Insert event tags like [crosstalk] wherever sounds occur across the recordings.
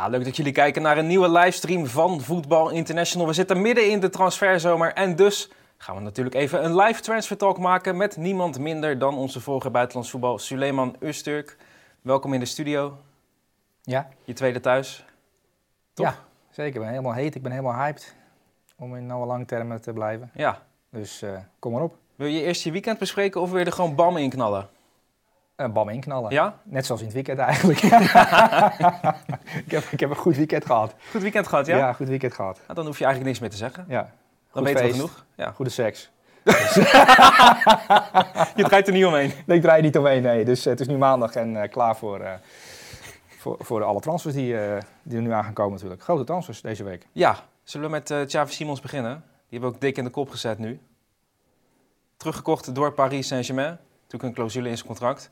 Ja, leuk dat jullie kijken naar een nieuwe livestream van Voetbal International. We zitten midden in de transferzomer en dus gaan we natuurlijk even een live transfer talk maken met niemand minder dan onze vorige buitenlands voetbal, Suleiman Usturk. Welkom in de studio. Ja. Je tweede thuis. Toch? Ja, zeker. Ik ben helemaal heet. Ik ben helemaal hyped om in nou lang termen te blijven. Ja. Dus eh, kom maar op. Wil je eerst je weekend bespreken of wil je er gewoon bam in knallen? Een bam inknallen. Ja? Net zoals in het weekend eigenlijk. [laughs] ik, heb, ik heb een goed weekend gehad. Goed weekend gehad, ja? Ja, goed weekend gehad. Nou, dan hoef je eigenlijk niks meer te zeggen. Ja. Dan Goed weten we feest. genoeg. Ja. Goede seks. [laughs] Je draait er niet omheen. Nee, ik draai er niet omheen, nee. Dus eh, het is nu maandag en eh, klaar voor, eh, voor, voor alle transfers die, eh, die er nu aan gaan komen natuurlijk. Grote transfers deze week. Ja, zullen we met eh Xavi Simons beginnen? Die hebben we ook dik in de kop gezet nu. Teruggekocht door Paris Saint-Germain. Natuurlijk een clausule in zijn contract.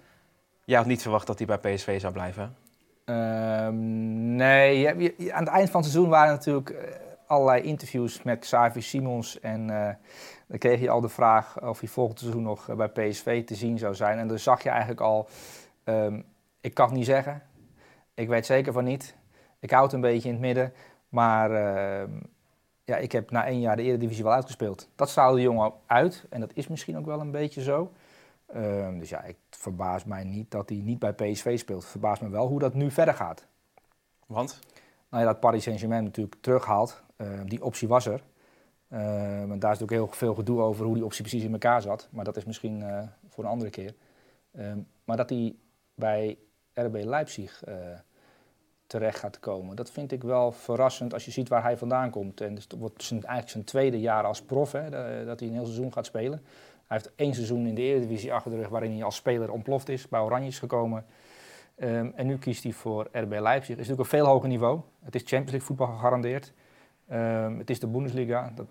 Jij had niet verwacht dat hij bij PSV zou blijven. Ehm, nee, je- aan het eind van het seizoen waren natuurlijk eh, allerlei interviews met Xavi Simons. En eh, dan kreeg je al de vraag of hij volgend seizoen nog eh, bij PSV te zien zou zijn. En dan zag je eigenlijk al, ehm, ik kan het niet zeggen. Ik weet zeker van niet. Ik houd een beetje in het midden. Maar ehm, ja, ik heb na één jaar de Eredivisie wel uitgespeeld. Dat straalde de jongen uit. En dat is misschien ook wel een beetje zo. Ehm, dus ja, het verbaast mij niet dat hij niet bij PSV speelt. Het verbaast me wel hoe dat nu verder gaat. Want? Nou ja, dat Paris Saint-Germain natuurlijk terughaalt. Ehm, die optie was er. Ehm, daar is natuurlijk heel veel gedoe over hoe die optie precies in elkaar zat. Maar dat is misschien eh, voor een andere keer. Maar dat hij bij RB Leipzig eh, terecht gaat komen, dat vind ik wel verrassend als je ziet waar hij vandaan komt. En dus het wordt zijn, eigenlijk zijn tweede jaar als prof, hè, da- dat hij een heel seizoen gaat spelen. Hij heeft één seizoen in de Eredivisie achter de rug waarin hij als speler ontploft is, bij Oranje is gekomen. Ehm, en nu kiest hij voor RB Leipzig. Het is natuurlijk een veel hoger niveau. Het is Champions League voetbal gegarandeerd. Ehm, het is de Bundesliga. Dat,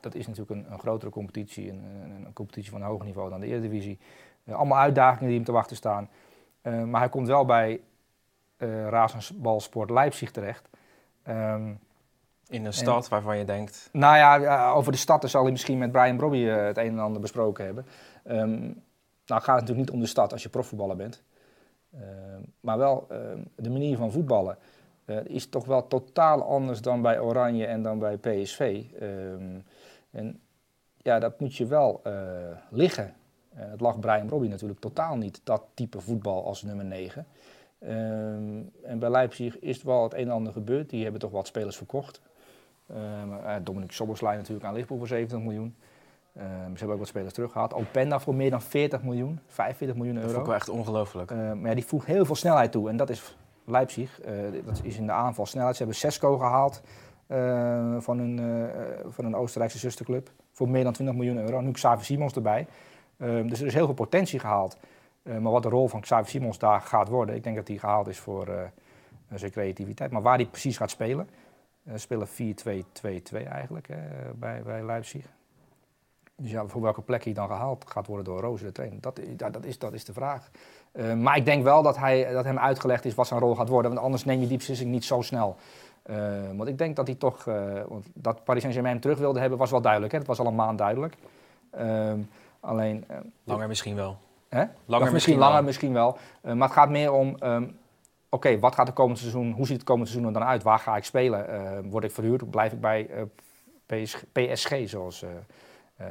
dat is natuurlijk een, een grotere competitie. Een, een, competitie van hoger niveau dan de Eredivisie. Eh, allemaal uitdagingen die hem te wachten staan. Ehm, maar hij komt wel bij Razenbalsport Leipzig terecht. Ehm, In een stad waarvan je denkt... nou ja, over de stad zal hij misschien met Brian Brobby eh, het een en ander besproken hebben. Ehm, nou gaat het natuurlijk niet om de stad als je profvoetballer bent. Ehm, maar wel ehm, de manier van voetballen eh, is toch wel totaal anders dan bij Oranje en dan bij PSV. En ja, dat moet je wel eh, liggen. En het lag Brian Brobby natuurlijk totaal niet, dat type voetbal als nummer 9. Ehm, en bij Leipzig is wel het een en ander gebeurd. Die hebben toch wat spelers verkocht. Ehm, eh, Dominic Soboslai natuurlijk aan Liverpool voor 70 miljoen. Ehm, ze hebben ook wat spelers teruggehaald. Openda voor meer dan 40 miljoen, 45 miljoen Dat vond euro. ik wel echt ongelooflijk. Ehm, maar ja, die voegt heel veel snelheid toe. En dat is Leipzig. Eh, dat is in de aanval snelheid. Ze hebben Sesco gehaald eh, van, een, eh, van een Oostenrijkse zusterclub. Voor meer dan 20 miljoen euro. Nu Xavi Simons erbij. Dus er is heel veel potentie gehaald. Eh, maar wat de rol van Xavi Simons daar gaat worden, ik denk dat die gehaald is voor zijn creativiteit. Maar waar hij precies gaat spelen, spelen 4-2-2-2 eigenlijk hè, bij, bij Leipzig. Dus ja, voor welke plek hij dan gehaald gaat worden door Rozen, de trainer, dat, dat, is, dat is de vraag. Eh, maar ik denk wel dat, hij, dat hem uitgelegd is wat zijn rol gaat worden, want anders neem je die beslissing niet zo snel. Eh, want ik denk dat hij toch, eh, want dat Paris Saint-Germain hem terug wilde hebben, was wel duidelijk. Hè? Dat was al een maand duidelijk. Ehm, alleen, eh, Langer misschien wel. Hè? Langer Of misschien, misschien langer, wel. misschien wel. Maar het gaat meer om, ehm, oké, wat gaat het komende seizoen, hoe ziet het komende seizoen er dan uit? Waar ga ik spelen? Eh, word ik verhuurd? Blijf ik bij eh, PSG, PSG, zoals eh,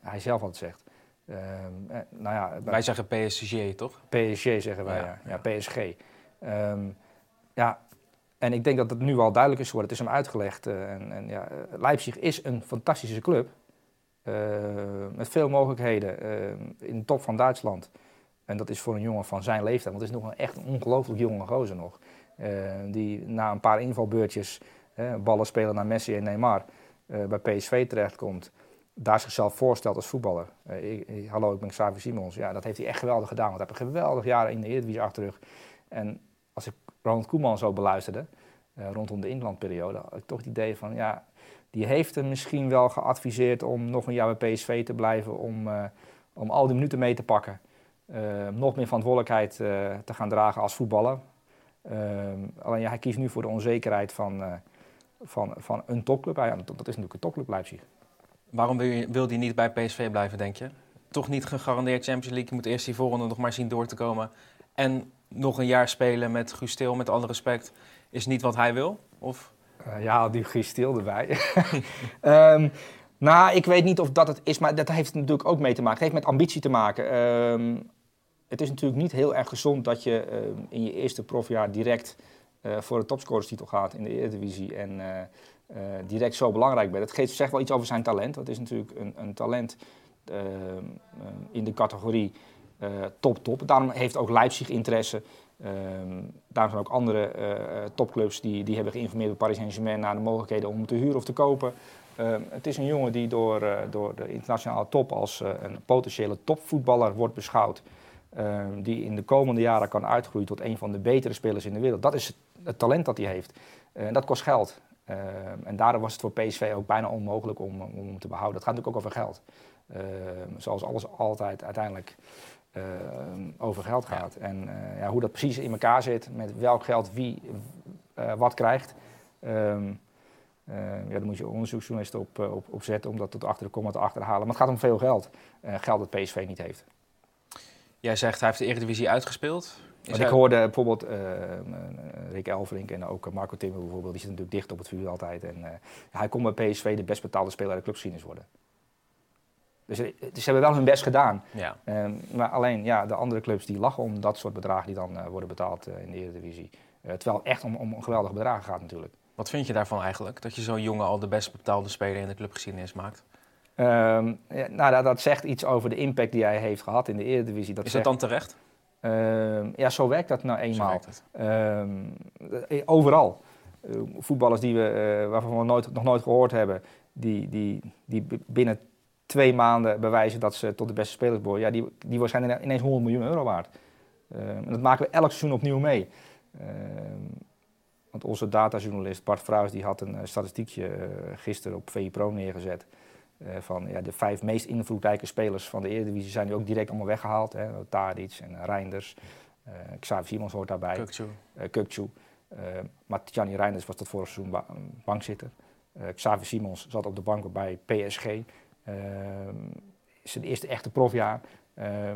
hij zelf altijd zegt? Ehm, eh, nou ja, Wij zeggen PSG, toch? PSG zeggen wij, Ja, ja. ja, PSG. Ehm, ja, en ik denk dat het nu wel duidelijk is geworden. Het is hem uitgelegd. en, en ja, Leipzig is een fantastische club. met veel mogelijkheden eh, in de top van Duitsland. En dat is voor een jongen van zijn leeftijd, want het is nog een echt ongelooflijk jonge gozer nog. eh, die na een paar invalbeurtjes, ballen spelen naar Messi en Neymar, eh, bij PSV terechtkomt. Daar zichzelf voorstelt als voetballer. Eh, hallo, ik ben Xavi Simons. Ja, dat heeft hij echt geweldig gedaan. Want hij heeft een geweldig jaar in de Eredivisie achter rug. En als ik Ronald Koeman zo beluisterde, rondom de inlandperiode, had ik toch het idee van, ja, die heeft hem misschien wel geadviseerd om nog een jaar bij PSV te blijven, om, om al die minuten mee te pakken. Eh, nog meer verantwoordelijkheid eh, te gaan dragen als voetballer. Ehm, alleen ja, hij kiest nu voor de onzekerheid van, eh, van, van een topclub. Ja, dat, is natuurlijk een topclub Leipzig. Waarom wil, je, wil die niet bij PSV blijven, denk je? Toch niet gegarandeerd Champions League. Je moet eerst die volgende nog maar zien door te komen. En nog een jaar spelen met Guus Til, met alle respect. is niet wat hij wil? Of? Uh, ja, die Guus Stil erbij. um, [laughs] nou, ik weet niet of dat het is, maar dat heeft natuurlijk ook mee te maken. Het heeft met ambitie te maken. Um, het is natuurlijk niet heel erg gezond dat je uh, in je eerste profjaar direct uh, voor de topscorerstitel gaat in de Eredivisie en uh, direct zo belangrijk bent. Het geeft, zegt wel iets over zijn talent. Dat is natuurlijk een, een talent ehm, in de categorie top-top. Daarom heeft ook Leipzig interesse. Um, daarom zijn ook andere topclubs die, die hebben geïnformeerd bij Paris Saint-Germain naar de mogelijkheden om te huren of te kopen. Het is een jongen die door, door de internationale top als een potentiële topvoetballer wordt beschouwd. Ehm, die in de komende jaren kan uitgroeien tot een van de betere spelers in de wereld. Dat is het, talent dat hij heeft. Uh, en dat kost geld. Ehm, en daardoor was het voor PSV ook bijna onmogelijk om, om hem te behouden. Dat gaat natuurlijk ook over geld. Ehm, zoals alles altijd uiteindelijk over geld gaat. En uh, ja, hoe dat precies in elkaar zit, met welk geld wie uh, wat krijgt. ja, daar moet je onderzoeksjournalisten op, op, op zetten om dat tot achter de komma te achterhalen. Maar het gaat om veel geld. geld dat PSV niet heeft. Jij zegt hij heeft de Eredivisie uitgespeeld. Want ik hoorde bijvoorbeeld uh, Rick Elverink en ook Marco Timmer bijvoorbeeld, die zit natuurlijk dicht op het vuur altijd. En uh, hij kon bij PSV de best betaalde speler uit de clubgeschiedenis worden. Dus, dus, ze hebben wel hun best gedaan. Ja. Uh, maar alleen ja, de andere clubs die lachen om dat soort bedragen die dan worden betaald in de Eredivisie. terwijl het echt om, om geweldige bedragen gaat natuurlijk. Wat vind je daarvan eigenlijk? Dat je zo'n jongen al de best betaalde speler in de clubgeschiedenis maakt? Um, ja, nou, dat, dat, zegt iets over de impact die hij heeft gehad in de Eredivisie. Dat Is dat dan terecht? Um, ja, zo werkt dat nou eenmaal. Um, overal. Uh, voetballers die we, uh, waarvan we nooit, nog nooit gehoord hebben, die, die, die binnen twee maanden bewijzen dat ze tot de beste spelers behoren, ja, die, die waarschijnlijk ineens 100 miljoen euro waard. en dat maken we elk seizoen opnieuw mee. want onze datajournalist Bart Vrouws die had een statistiekje uh, gisteren op VI Pro neergezet. Uh, van ja, de vijf meest invloedrijke spelers van de Eredivisie zijn nu ook direct allemaal weggehaald. Hè. Tadic en Reinders. Uh, Xavi Simons hoort daarbij. Kukcu. Uh, Kukcu. maar Gianni Reinders was tot vorig seizoen ba bankzitter. Xavi Simons zat op de bank bij PSG. is zijn eerste echte profjaar.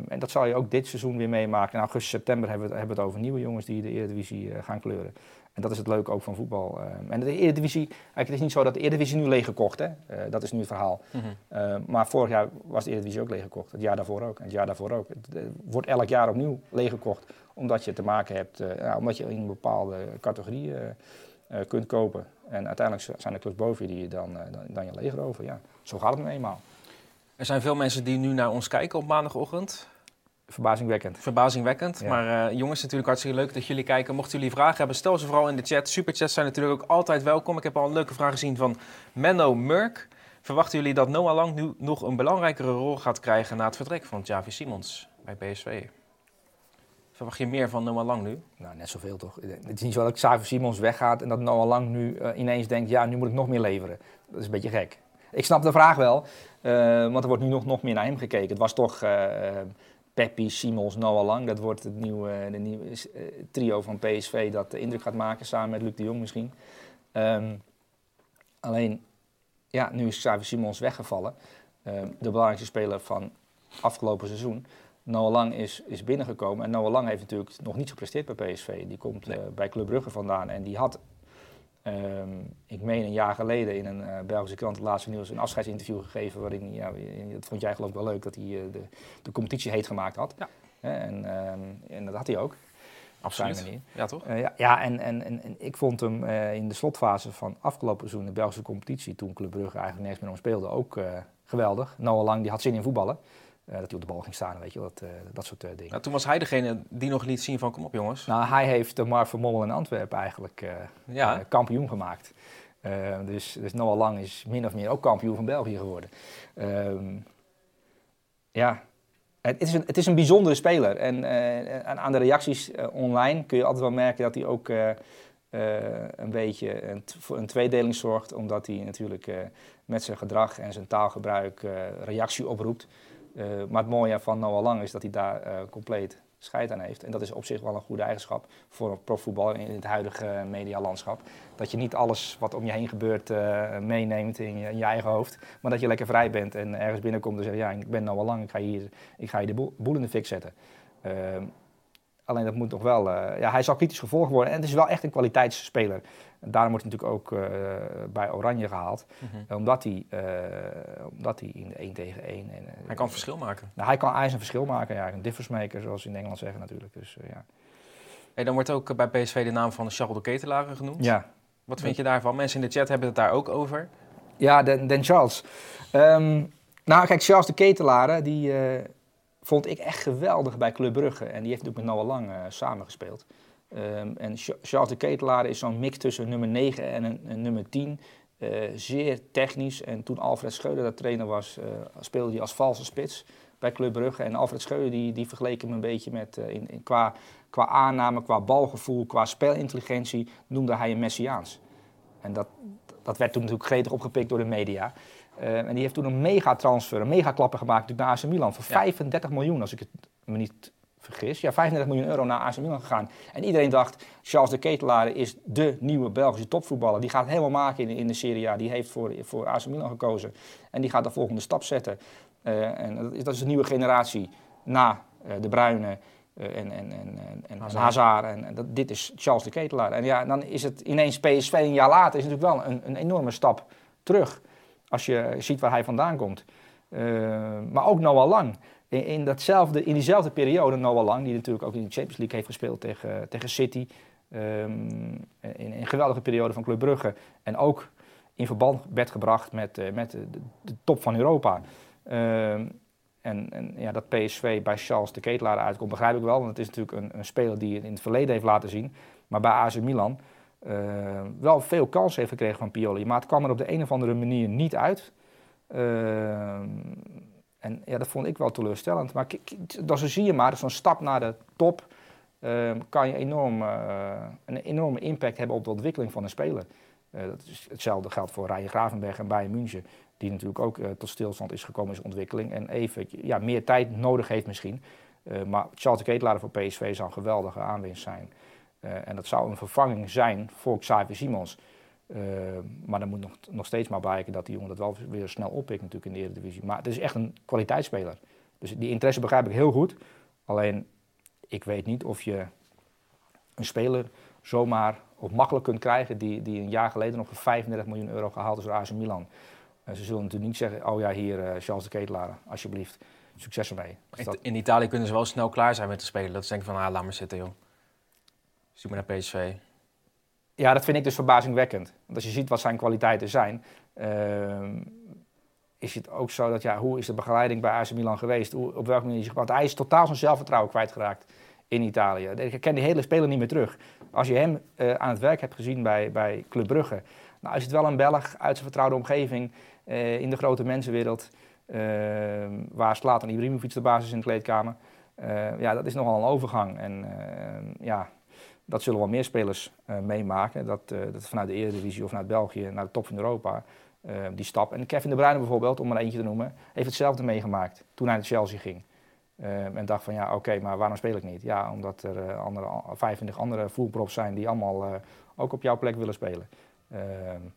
En dat zal je ook dit seizoen weer meemaken. In augustus, september hebben we, hebben we het over nieuwe jongens die de Eredivisie gaan kleuren. En dat is het leuke ook van voetbal. Uh, en de Eredivisie, eigenlijk het is niet zo dat de Eredivisie nu leeggekocht is. Uh, dat is nu het verhaal. Mm -hmm. uh, maar vorig jaar was de Eredivisie ook leeggekocht. Het jaar daarvoor ook. En het jaar daarvoor ook. Het wordt elk jaar opnieuw leeggekocht. Omdat je te maken hebt, ja, omdat je in een bepaalde categorie kunt kopen. En uiteindelijk zijn er clubs boven je die je dan, dan, dan je leger over. Ja, zo gaat het nu eenmaal. Er zijn veel mensen die nu naar ons kijken op maandagochtend. Verbazingwekkend. Verbazingwekkend. Maar uh, jongens, natuurlijk hartstikke leuk dat jullie kijken. Mochten jullie vragen hebben, stel ze vooral in de chat. Superchats zijn natuurlijk ook altijd welkom. Ik heb al een leuke vraag gezien van Menno Murk. Verwachten jullie dat Noah Lang nu nog een belangrijkere rol gaat krijgen na het vertrek van Javi Simons bij PSV? Verwacht je meer van Noah Lang nu? Nou, net zoveel toch. Het is niet zo dat Javi Simons weggaat en dat Noah Lang nu uh, ineens denkt, ja, nu moet ik nog meer leveren. Dat is een beetje gek. Ik snap de vraag wel, want er wordt nu nog, nog meer naar hem gekeken. Het was toch Peppi, Simons, Noah Lang. Dat wordt het nieuwe, de nieuwe uh, trio van PSV dat de indruk gaat maken, samen met Luc de Jong misschien. Um, alleen, ja, nu is Xavier Simons weggevallen. Um, de belangrijkste speler van afgelopen seizoen. Noah Lang is, is binnengekomen en Noah Lang heeft natuurlijk nog niet gepresteerd bij PSV. Die komt nee. uh, bij Club Brugge vandaan en die had Um, ik meen een jaar geleden in een uh, Belgische krant, het laatste nieuws, een afscheidsinterview gegeven. Waarin, ja, dat vond jij geloof ik wel leuk, dat hij uh, de, de, competitie heet gemaakt had. Ja. En, um, en, dat had hij ook. Absoluut. Ja, toch? Uh, ja, ja en, en, en, en, ik vond hem in de slotfase van afgelopen seizoen, de Belgische competitie, toen Club Brugge eigenlijk nergens meer om speelde, ook geweldig. Noah Lang die had zin in voetballen. Uh, dat hij op de bal ging staan, weet je, dat, uh, dat soort uh, dingen. Nou, toen was hij degene die nog liet zien van kom op jongens. Nou, hij heeft de Mark van Mommel in Antwerpen eigenlijk ja. kampioen gemaakt. dus, dus Noah Lang is min of meer ook kampioen van België geworden. Ehm, ja, het is, een, het is een bijzondere speler. En, en aan de reacties online kun je altijd wel merken dat hij ook een beetje een, voor een tweedeling zorgt. Omdat hij natuurlijk met zijn gedrag en zijn taalgebruik reactie oproept. Uh, maar het mooie van Noah Lang is dat hij daar uh, compleet scheid aan heeft. En dat is op zich wel een goede eigenschap voor een profvoetballer in het huidige medialandschap. Dat je niet alles wat om je heen gebeurt uh, meeneemt in je, in je, eigen hoofd. Maar dat je lekker vrij bent en ergens binnenkomt en zegt, ja, ik ben Noah Lang, ik ga hier, ik ga hier de boel, in de fik zetten. Alleen dat moet nog wel. eh, ja, hij zal kritisch gevolgd worden. En het is wel echt een kwaliteitsspeler. En daarom wordt hij natuurlijk ook eh, bij Oranje gehaald. Mhm. Omdat hij, eh, omdat hij in de 1 tegen 1. En, eh, Hij kan het verschil maken. nou, hij kan hij is een verschil maken. Ja, een difference maker, zoals ze in Engeland zeggen natuurlijk. Dus, eh, ja. Hey, dan wordt ook eh, bij PSV de naam van Charles de Ketelaar genoemd. Ja. Wat vind je daarvan? Mensen in de chat hebben het daar ook over. Ja, Den, Den Charles. Ehm, nou, kijk, Charles de Ketelaren, die eh, vond ik echt geweldig bij Club Brugge. En die heeft natuurlijk met Noah Lang eh, samengespeeld. Ehm, en Ch- Charles de Ketelaren is zo'n mix tussen nummer 9 en een, een nummer 10. Eh, zeer technisch. En toen Alfred Schreuder dat trainer was, eh, speelde hij als valse spits bij Club Brugge. En Alfred Schreuder die, die vergeleek hem een beetje met, eh, in, in, qua, qua aanname, qua balgevoel, qua spelintelligentie, noemde hij hem Messiaans. En dat, dat werd toen natuurlijk gretig opgepikt door de media. Eh, en die heeft toen een mega transfer, een mega klapper gemaakt naar AC Milan. Voor Ja. 35 miljoen, als ik het me niet vergis. Ja, 35 miljoen euro naar AC Milan gegaan. En iedereen dacht, Charles de Ketelaar is de nieuwe Belgische topvoetballer. Die gaat het helemaal maken in, de- in de Serie A. Die heeft voor, voor AC Milan gekozen. En die gaat de volgende stap zetten. Eh, en dat is, dat is een nieuwe generatie na eh, de Bruyne eh, en, en, en, en, en Hazard. Hazard. En, en dat, dit is Charles de Ketelaar. En ja, dan is het ineens PSV een jaar later. is natuurlijk wel een, een enorme stap terug. Als je ziet waar hij vandaan komt. Maar ook Noah Lang. In, in, datzelfde, in diezelfde periode, Noah Lang, die natuurlijk ook in de Champions League heeft gespeeld tegen, tegen City. Ehm, in, een geweldige periode van Club Brugge. En ook in verband werd gebracht met, eh, met de, top van Europa. Ehm, en, en ja, dat PSV bij Charles de Ketelaar uitkomt, begrijp ik wel. Want het is natuurlijk een, een speler die het in het verleden heeft laten zien. Maar bij AC Milan eh, wel veel kansen heeft gekregen van Pioli. Maar het kwam er op de een of andere manier niet uit. Ehm, en ja, dat vond ik wel teleurstellend. Maar zo zie je maar, zo'n stap naar de top ehm, kan je enorm, eh, een enorme impact hebben op de ontwikkeling van een speler. Eh, dat is, hetzelfde geldt voor Ryan Gravenberg en Bayern München. Die natuurlijk ook eh, tot stilstand is gekomen in zijn ontwikkeling. En even ja, meer tijd nodig heeft misschien. Maar Charles Ketelaar voor PSV zou een geweldige aanwinst zijn. En dat zou een vervanging zijn voor Xavier Simons. Eh, maar dan moet nog, nog steeds maar blijken dat die jongen dat wel weer snel oppikt natuurlijk in de Eredivisie. Maar het is echt een kwaliteitsspeler. Dus die interesse begrijp ik heel goed. Alleen, ik weet niet of je een speler zomaar of makkelijk kunt krijgen die, die een jaar geleden nog voor 35 miljoen euro gehaald is door AC Milan. Eh, ze zullen natuurlijk niet zeggen, oh ja, hier eh, Charles de Ketelaar, alsjeblieft, succes ermee. Dus dat- In Italië kunnen ze wel snel klaar zijn met te spelen. Dat ze denken van, ah, laat maar zitten, joh. Stuur maar naar PSV. Ja, dat vind ik dus verbazingwekkend. Want als je ziet wat zijn kwaliteiten zijn, ehm, is het ook zo dat, ja, hoe is de begeleiding bij AC Milan geweest? Hoe, op welke manier Want hij is totaal zijn zelfvertrouwen kwijtgeraakt in Italië. Ik ken die hele speler niet meer terug. Als je hem eh, aan het werk hebt gezien bij, bij Club Brugge, nou is het wel een Belg uit zijn vertrouwde omgeving eh, in de grote mensenwereld, ehm, waar Slatan Ibrahimovic de basis is in de kleedkamer. Eh, ja, dat is nogal een overgang. En ehm, ja, dat zullen wel meer spelers eh, meemaken. Dat, eh, dat vanuit de Eredivisie of vanuit België naar de top van Europa eh, die stap. En Kevin de Bruyne bijvoorbeeld, om er eentje te noemen, heeft hetzelfde meegemaakt toen hij naar Chelsea ging. En dacht van ja, oké, maar waarom speel ik niet? Ja, omdat er andere, 25 andere voetbalprofs zijn die allemaal ook op jouw plek willen spelen. Eh,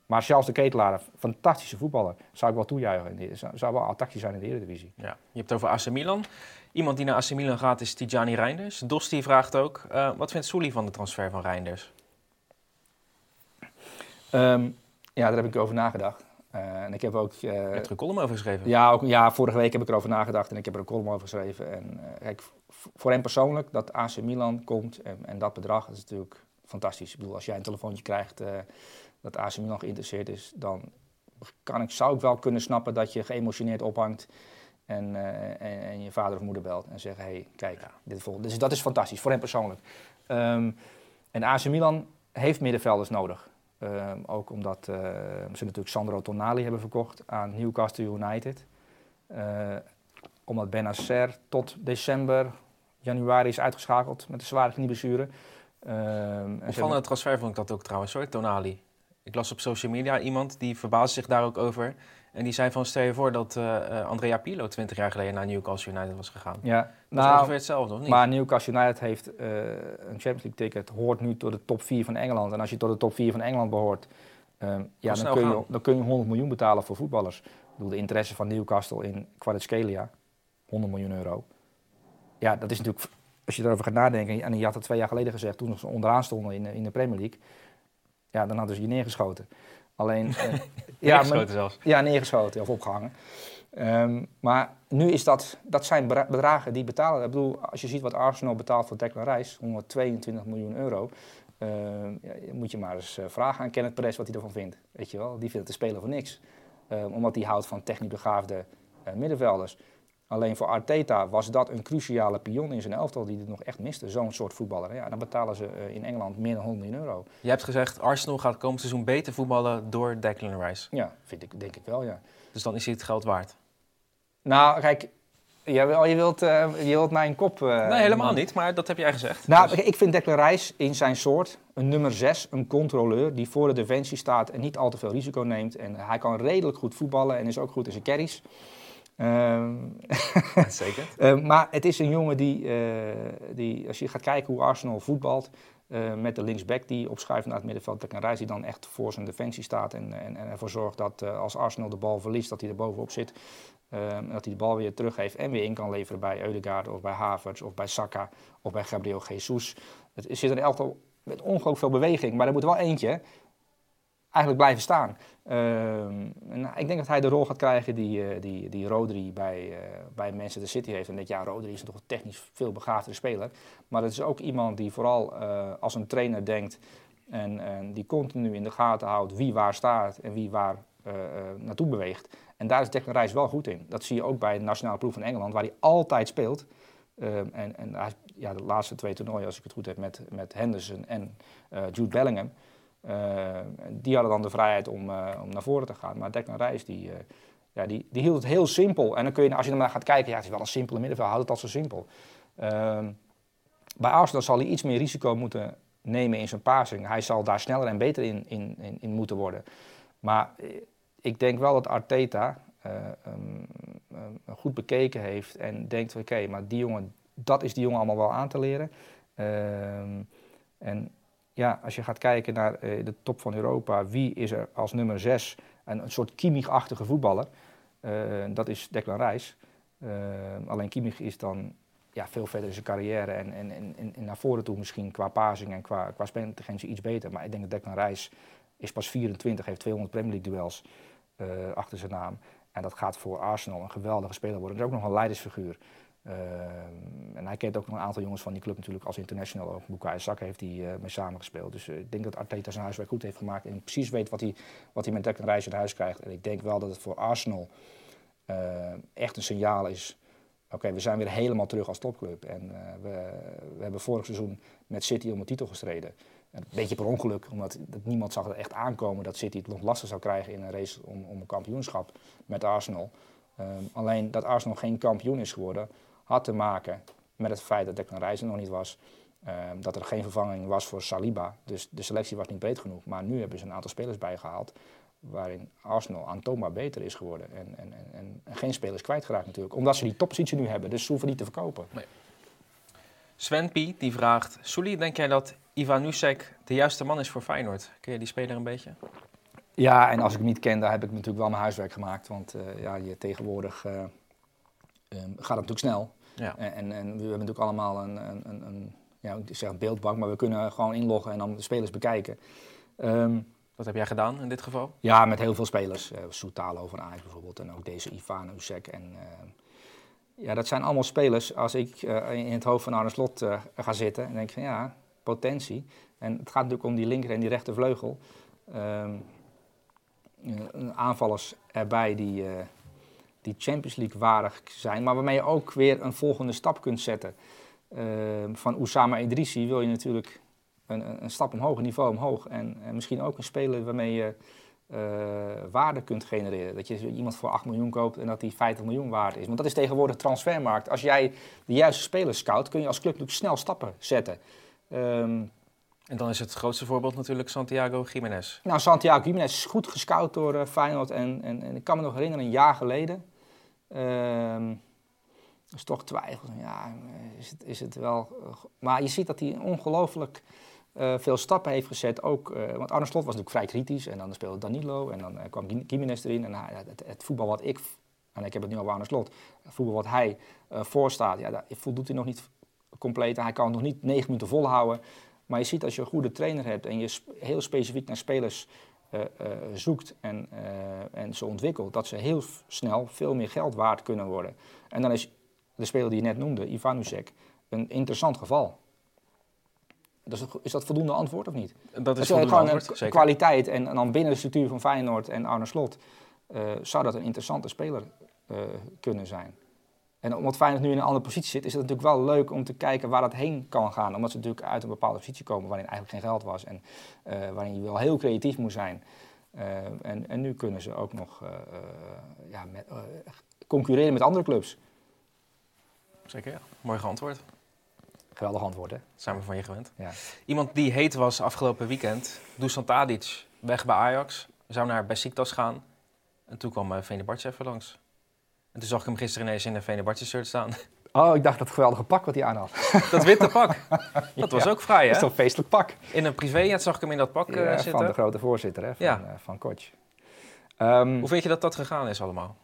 maar Charles de Ketelaar, fantastische voetballer, zou ik wel toejuichen. Zou wel attractie zijn in de Eredivisie. Ja. Je hebt het over AC Milan. Iemand die naar AC Milan gaat is Tijani Reinders. Dosti vraagt ook, eh, wat vindt Soeli van de transfer van Reinders? Ehm, ja, daar heb ik over nagedacht. Eh, en ik heb ook... eh, Je hebt er een column over geschreven. Ja, ook, ja, vorige week heb ik erover nagedacht en ik heb er een column over geschreven. En kijk, voor hem persoonlijk, dat AC Milan komt en, en dat bedrag, dat is natuurlijk fantastisch. Ik bedoel, als jij een telefoontje krijgt dat AC Milan geïnteresseerd is, dan kan ik, zou ik wel kunnen snappen dat je geëmotioneerd ophangt en, eh, en, en je vader of moeder belt en zegt, hé, hey, kijk, Ja. dit volgt. Dus dat is fantastisch, voor hem persoonlijk. Ehm, en AC Milan heeft middenvelders nodig. Ehm, ook omdat eh, ze natuurlijk Sandro Tonali hebben verkocht aan Newcastle United. Eh, omdat Benacer tot december, januari is uitgeschakeld met een zware knieblessure. Ehm, en ze Opvallende transfer vond ik dat ook trouwens hoor, Tonali. Ik las op social media iemand die verbaasde zich daar ook over. En die zei van, stel je voor dat eh, eh, Andrea Pirlo 20 jaar geleden naar Newcastle United was gegaan. Ja, Dat is nou, ongeveer hetzelfde, of niet? maar Newcastle United heeft eh, een Champions League ticket, hoort nu tot de top 4 van Engeland. En als je tot de top 4 van Engeland behoort, ja, dan, kun je, dan kun je 100 miljoen betalen voor voetballers. Ik bedoel, de interesse van Newcastle in Kvaratskhelia, 100 miljoen euro. Ja, dat is natuurlijk als je erover gaat nadenken, en je had het twee jaar geleden gezegd, toen ze onderaan stonden in, in de Premier League, ja, dan hadden ze je neergeschoten. Alleen, uh, [laughs] ja, neergeschoten zelfs. Ja, neergeschoten of opgehangen. Um, maar nu is dat, dat zijn bedragen die betalen. Ik bedoel, als je ziet wat Arsenal betaalt voor Declan Rice, 122 miljoen euro. Uh, ja, moet je maar eens vragen aan Kenneth Perez wat hij ervan vindt. Weet je wel, die vindt het te spelen voor niks. Uh, omdat hij houdt van technisch begaafde middenvelders. Alleen voor Arteta was dat een cruciale pion in zijn elftal die het nog echt miste. Zo'n soort voetballer. Ja, dan betalen ze eh, in Engeland meer dan 100 miljoen euro. Je hebt gezegd, Arsenal gaat komend seizoen beter voetballen door Declan Rice. Ja, vind ik, denk ik wel, ja. Dus dan is hij het geld waard? Nou, kijk, je, wilt, je wilt, uh, je wilt mijn kop... Uh, nee, helemaal niet, maar dat heb jij gezegd. Nou, dus- ik vind Declan Rice in zijn soort een nummer 6, een controleur... die voor de defensie staat en niet al te veel risico neemt. En hij kan redelijk goed voetballen en is ook goed in zijn carries. Um, Zeker. uh, [laughs] maar het is een jongen die, uh, die, als je gaat kijken hoe Arsenal voetbalt, uh, met de linksback die opschuift naar het middenveld, Declan Rice die dan echt voor zijn defensie staat en, en, en ervoor zorgt dat als Arsenal de bal verliest, dat hij er bovenop zit. Ehm, dat hij de bal weer teruggeeft en weer in kan leveren bij Eudegaard of bij Havertz of bij Saka of bij Gabriel Jesus. Het zit een elftal met ongelooflijk veel beweging, maar er moet wel eentje eigenlijk blijven staan. Ehm, en ik denk dat hij de rol gaat krijgen die, uh, die, die Rodri bij, uh, bij Manchester City heeft. En dat ja, Rodri is toch een technisch veel begaafdere speler. Maar het is ook iemand die vooral uh, als een trainer denkt en, en, die continu in de gaten houdt wie waar staat en wie waar naartoe beweegt. En daar is Declan Rice wel goed in. Dat zie je ook bij de nationale ploeg van Engeland, waar hij altijd speelt. Um, en en ja, de laatste twee toernooien, als ik het goed heb, met, met Henderson en Jude Bellingham die hadden dan de vrijheid om, uh, om naar voren te gaan. Maar Declan Rice, die, uh, ja, die, die hield het heel simpel. En dan kun je, als je naar gaat kijken, ja, het is wel een simpele middenveld, houdt het al zo simpel. Ehm, bij Arsenal zal hij iets meer risico moeten nemen in zijn passing. Hij zal daar sneller en beter in, in, in, moeten worden. Maar ik denk wel dat Arteta um, goed bekeken heeft en denkt, oké, maar die jongen, dat is die jongen allemaal wel aan te leren. Ehm, en ja, als je gaat kijken naar uh, de top van Europa, wie is er als nummer 6 een, een soort Kimmich-achtige voetballer? Uh, dat is Declan Rice. Uh, alleen Kimmich is dan ja, veel verder in zijn carrière en, en, en, en naar voren toe misschien qua passing en qua, qua spelintelligentie iets beter. Maar ik denk dat Declan Rice is pas 24, heeft 200 Premier League duels achter zijn naam. En dat gaat voor Arsenal een geweldige speler worden. Dat is ook nog een leidersfiguur. Uh, en hij kent ook nog een aantal jongens van die club natuurlijk als international. Ook Bukayo Saka heeft hij uh, mee samengespeeld. Dus uh, ik denk dat Arteta zijn huiswerk goed heeft gemaakt. En precies weet wat hij, wat hij met Declan Rice in huis krijgt. En ik denk wel dat het voor Arsenal echt een signaal is. Oké, we zijn weer helemaal terug als topclub. En we, we, hebben vorig seizoen met City om de titel gestreden. Een beetje per ongeluk, omdat dat niemand zag het echt aankomen dat City het nog lastig zou krijgen in een race om, om een kampioenschap met Arsenal. Um, alleen dat Arsenal geen kampioen is geworden, had te maken met het feit dat Declan Rice nog niet was. Uh, dat er geen vervanging was voor Saliba. Dus de selectie was niet breed genoeg. Maar nu hebben ze een aantal spelers bijgehaald. Waarin Arsenal aantoonbaar beter is geworden. En, en, en, en geen spelers kwijtgeraakt natuurlijk. Omdat ze die toppositie nu hebben. Dus ze hoeven niet te verkopen. Nee. Sven die vraagt... Sully, denk jij dat Ivan Nusek de juiste man is voor Feyenoord? Ken je die speler een beetje? Ja, en als ik hem niet ken, dan heb ik natuurlijk wel mijn huiswerk gemaakt. Want uh, ja, je tegenwoordig uh, um, gaat het natuurlijk snel. Ja. En, en, we hebben natuurlijk allemaal een, een, een, een ja, ik zeg een beeldbank, maar we kunnen gewoon inloggen en dan de spelers bekijken. Um, Wat heb jij gedaan in dit geval? Ja, met heel veel spelers. Uh, Soetalo van Ajax bijvoorbeeld en ook deze Ivan Usek. En, uh, ja, dat zijn allemaal spelers. Als ik uh, in het hoofd van Arne Slot ga zitten en denk van ja, potentie. En het gaat natuurlijk om die linker en die rechtervleugel. Um, aanvallers erbij die die Champions League waardig zijn, maar waarmee je ook weer een volgende stap kunt zetten. Uh, van Oussama Idrissi wil je natuurlijk een, een, stap omhoog, een niveau omhoog. En, en misschien ook een speler waarmee je uh, waarde kunt genereren. Dat je iemand voor 8 miljoen koopt en dat die 50 miljoen waard is. Want dat is tegenwoordig transfermarkt. Als jij de juiste spelers scout, kun je als club natuurlijk snel stappen zetten. Um, en dan is het grootste voorbeeld natuurlijk Santiago Jiménez. Nou, Santiago Jiménez is goed gescout door uh, Feyenoord. En, en, en, ik kan me nog herinneren, een jaar geleden Um, is toch twijfel. Ja, is het, is het wel. Maar je ziet dat hij ongelooflijk uh, veel stappen heeft gezet. Ook, uh, want Arne Slot was natuurlijk vrij kritisch. En dan speelde Danilo. En dan uh, kwam Gimenez erin. En het, het, voetbal wat ik. En ik heb het nu over Arne Slot. Voetbal wat hij voorstaat. Ja, daar voldoet hij nog niet compleet. Hij kan het nog niet negen minuten volhouden. Maar je ziet als je een goede trainer hebt en je heel specifiek naar spelers eh, eh, zoekt en, eh, en ze ontwikkelt, dat ze heel snel veel meer geld waard kunnen worden. En dan is de speler die je net noemde, Ivanusek, een interessant geval. Dus is dat voldoende antwoord of niet? Dat is gewoon antwoord, een kwaliteit en, en dan binnen de structuur van Feyenoord en Arne Slot zou dat een interessante speler kunnen zijn. En omdat Feyenoord nu in een andere positie zit, is het natuurlijk wel leuk om te kijken waar dat heen kan gaan. Omdat ze natuurlijk uit een bepaalde positie komen waarin eigenlijk geen geld was en eh, waarin je wel heel creatief moet zijn. Eh, en, en nu kunnen ze ook nog eh, ja, met, concurreren met andere clubs. Zeker, ja. Mooi geantwoord. Geweldig antwoord, hè? Dat zijn we van je gewend. Ja. Iemand die heet was afgelopen weekend, Dusan Tadic, weg bij Ajax. Zou naar Besiktas gaan. En toen kwam Venebartje even langs. En toen zag ik hem gisteren ineens in een Venebartje shirt staan. [laughs] Oh, ik dacht dat geweldige pak wat hij aan had. [laughs] dat witte pak. [laughs] Dat was Ja, ook vrij, Dat is hè? toch een feestelijk pak? In een privéjet zag ik hem in dat pak eh, zitten. van de grote voorzitter, hè? Van, Ja. eh, van Koch. Ehm, Hoe vind je dat dat gegaan is allemaal?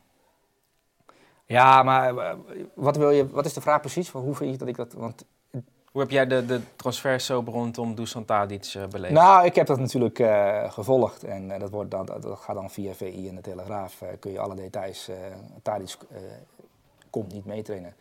Ja, maar eh, wat, wil je, wat is de vraag precies? Hoe vind je dat ik dat... Want, Hoe heb jij de, de zo rondom Dusan Tadic eh, beleefd? nou, ik heb dat natuurlijk eh, gevolgd. En eh, dat, wordt dat, gaat dan via VI en de Telegraaf. kun je alle details... Tadic komt niet meetrainen.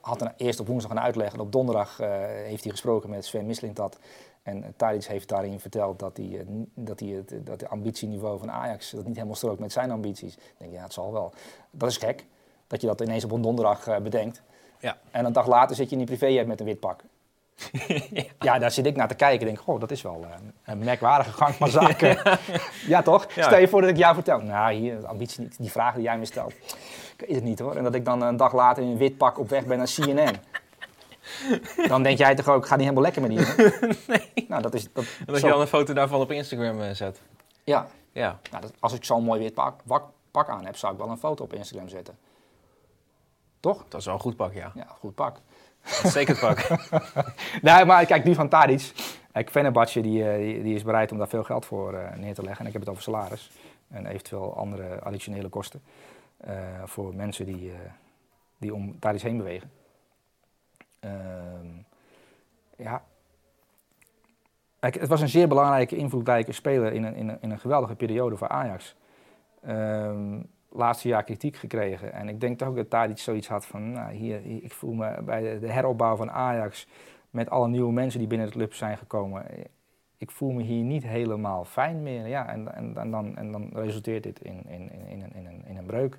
Had een, eerst op woensdag een uitleg. En op donderdag heeft hij gesproken met Sven Mislintat. En uh, Tadic heeft daarin verteld dat hij, uh, dat hij het dat ambitieniveau van Ajax... dat niet helemaal strookt met zijn ambities. Ik denk, ja, het zal wel. Dat is gek. Dat je dat ineens op een donderdag uh, bedenkt. Ja. En een dag later zit je in die privéjet met een wit pak. ja. [laughs] ja. daar zit ik naar te kijken. Ik denk, goh, dat is wel uh, een merkwaardige gang van [laughs] zaken. ja. ja. toch? Ja. Stel je voor dat ik jou vertel. Nou, hier, de ambitie niet. Die vragen die jij me stelt. Ik weet het niet hoor. En dat ik dan een dag later in een wit pak op weg ben naar CNN. Dan denk jij toch ook, gaat niet helemaal lekker met die [laughs] Nee. Nou, dat is... Dat, en dat zo. je dan een foto daarvan op Instagram uh, zet. Ja. ja. Nou, dat, als ik zo'n mooi wit pak, pak, pak aan heb, zou ik wel een foto op Instagram zetten. Toch? Dat is wel een goed pak, ja. Ja, goed pak. Zeker pak. [laughs] nee, maar kijk, nu van Tadic. Kijk, Fenerbahce die, die, die, is bereid om daar veel geld voor uh, neer te leggen. En ik heb het over salaris. En eventueel andere additionele kosten. Uh, voor mensen die, uh, die om Tadic heen bewegen. ja. Kijk, het was een zeer belangrijke, invloedrijke speler in een, in een, in een geweldige periode voor Ajax. Um, laatste jaar kritiek gekregen. En ik denk toch ook dat Tadic zoiets had van, nou, hier, ik voel me bij de, heropbouw van Ajax, met alle nieuwe mensen die binnen de club zijn gekomen, ik voel me hier niet helemaal fijn meer. Ja, en, en, en, dan, en dan resulteert dit in, in, in, in, een, in, een, in een breuk.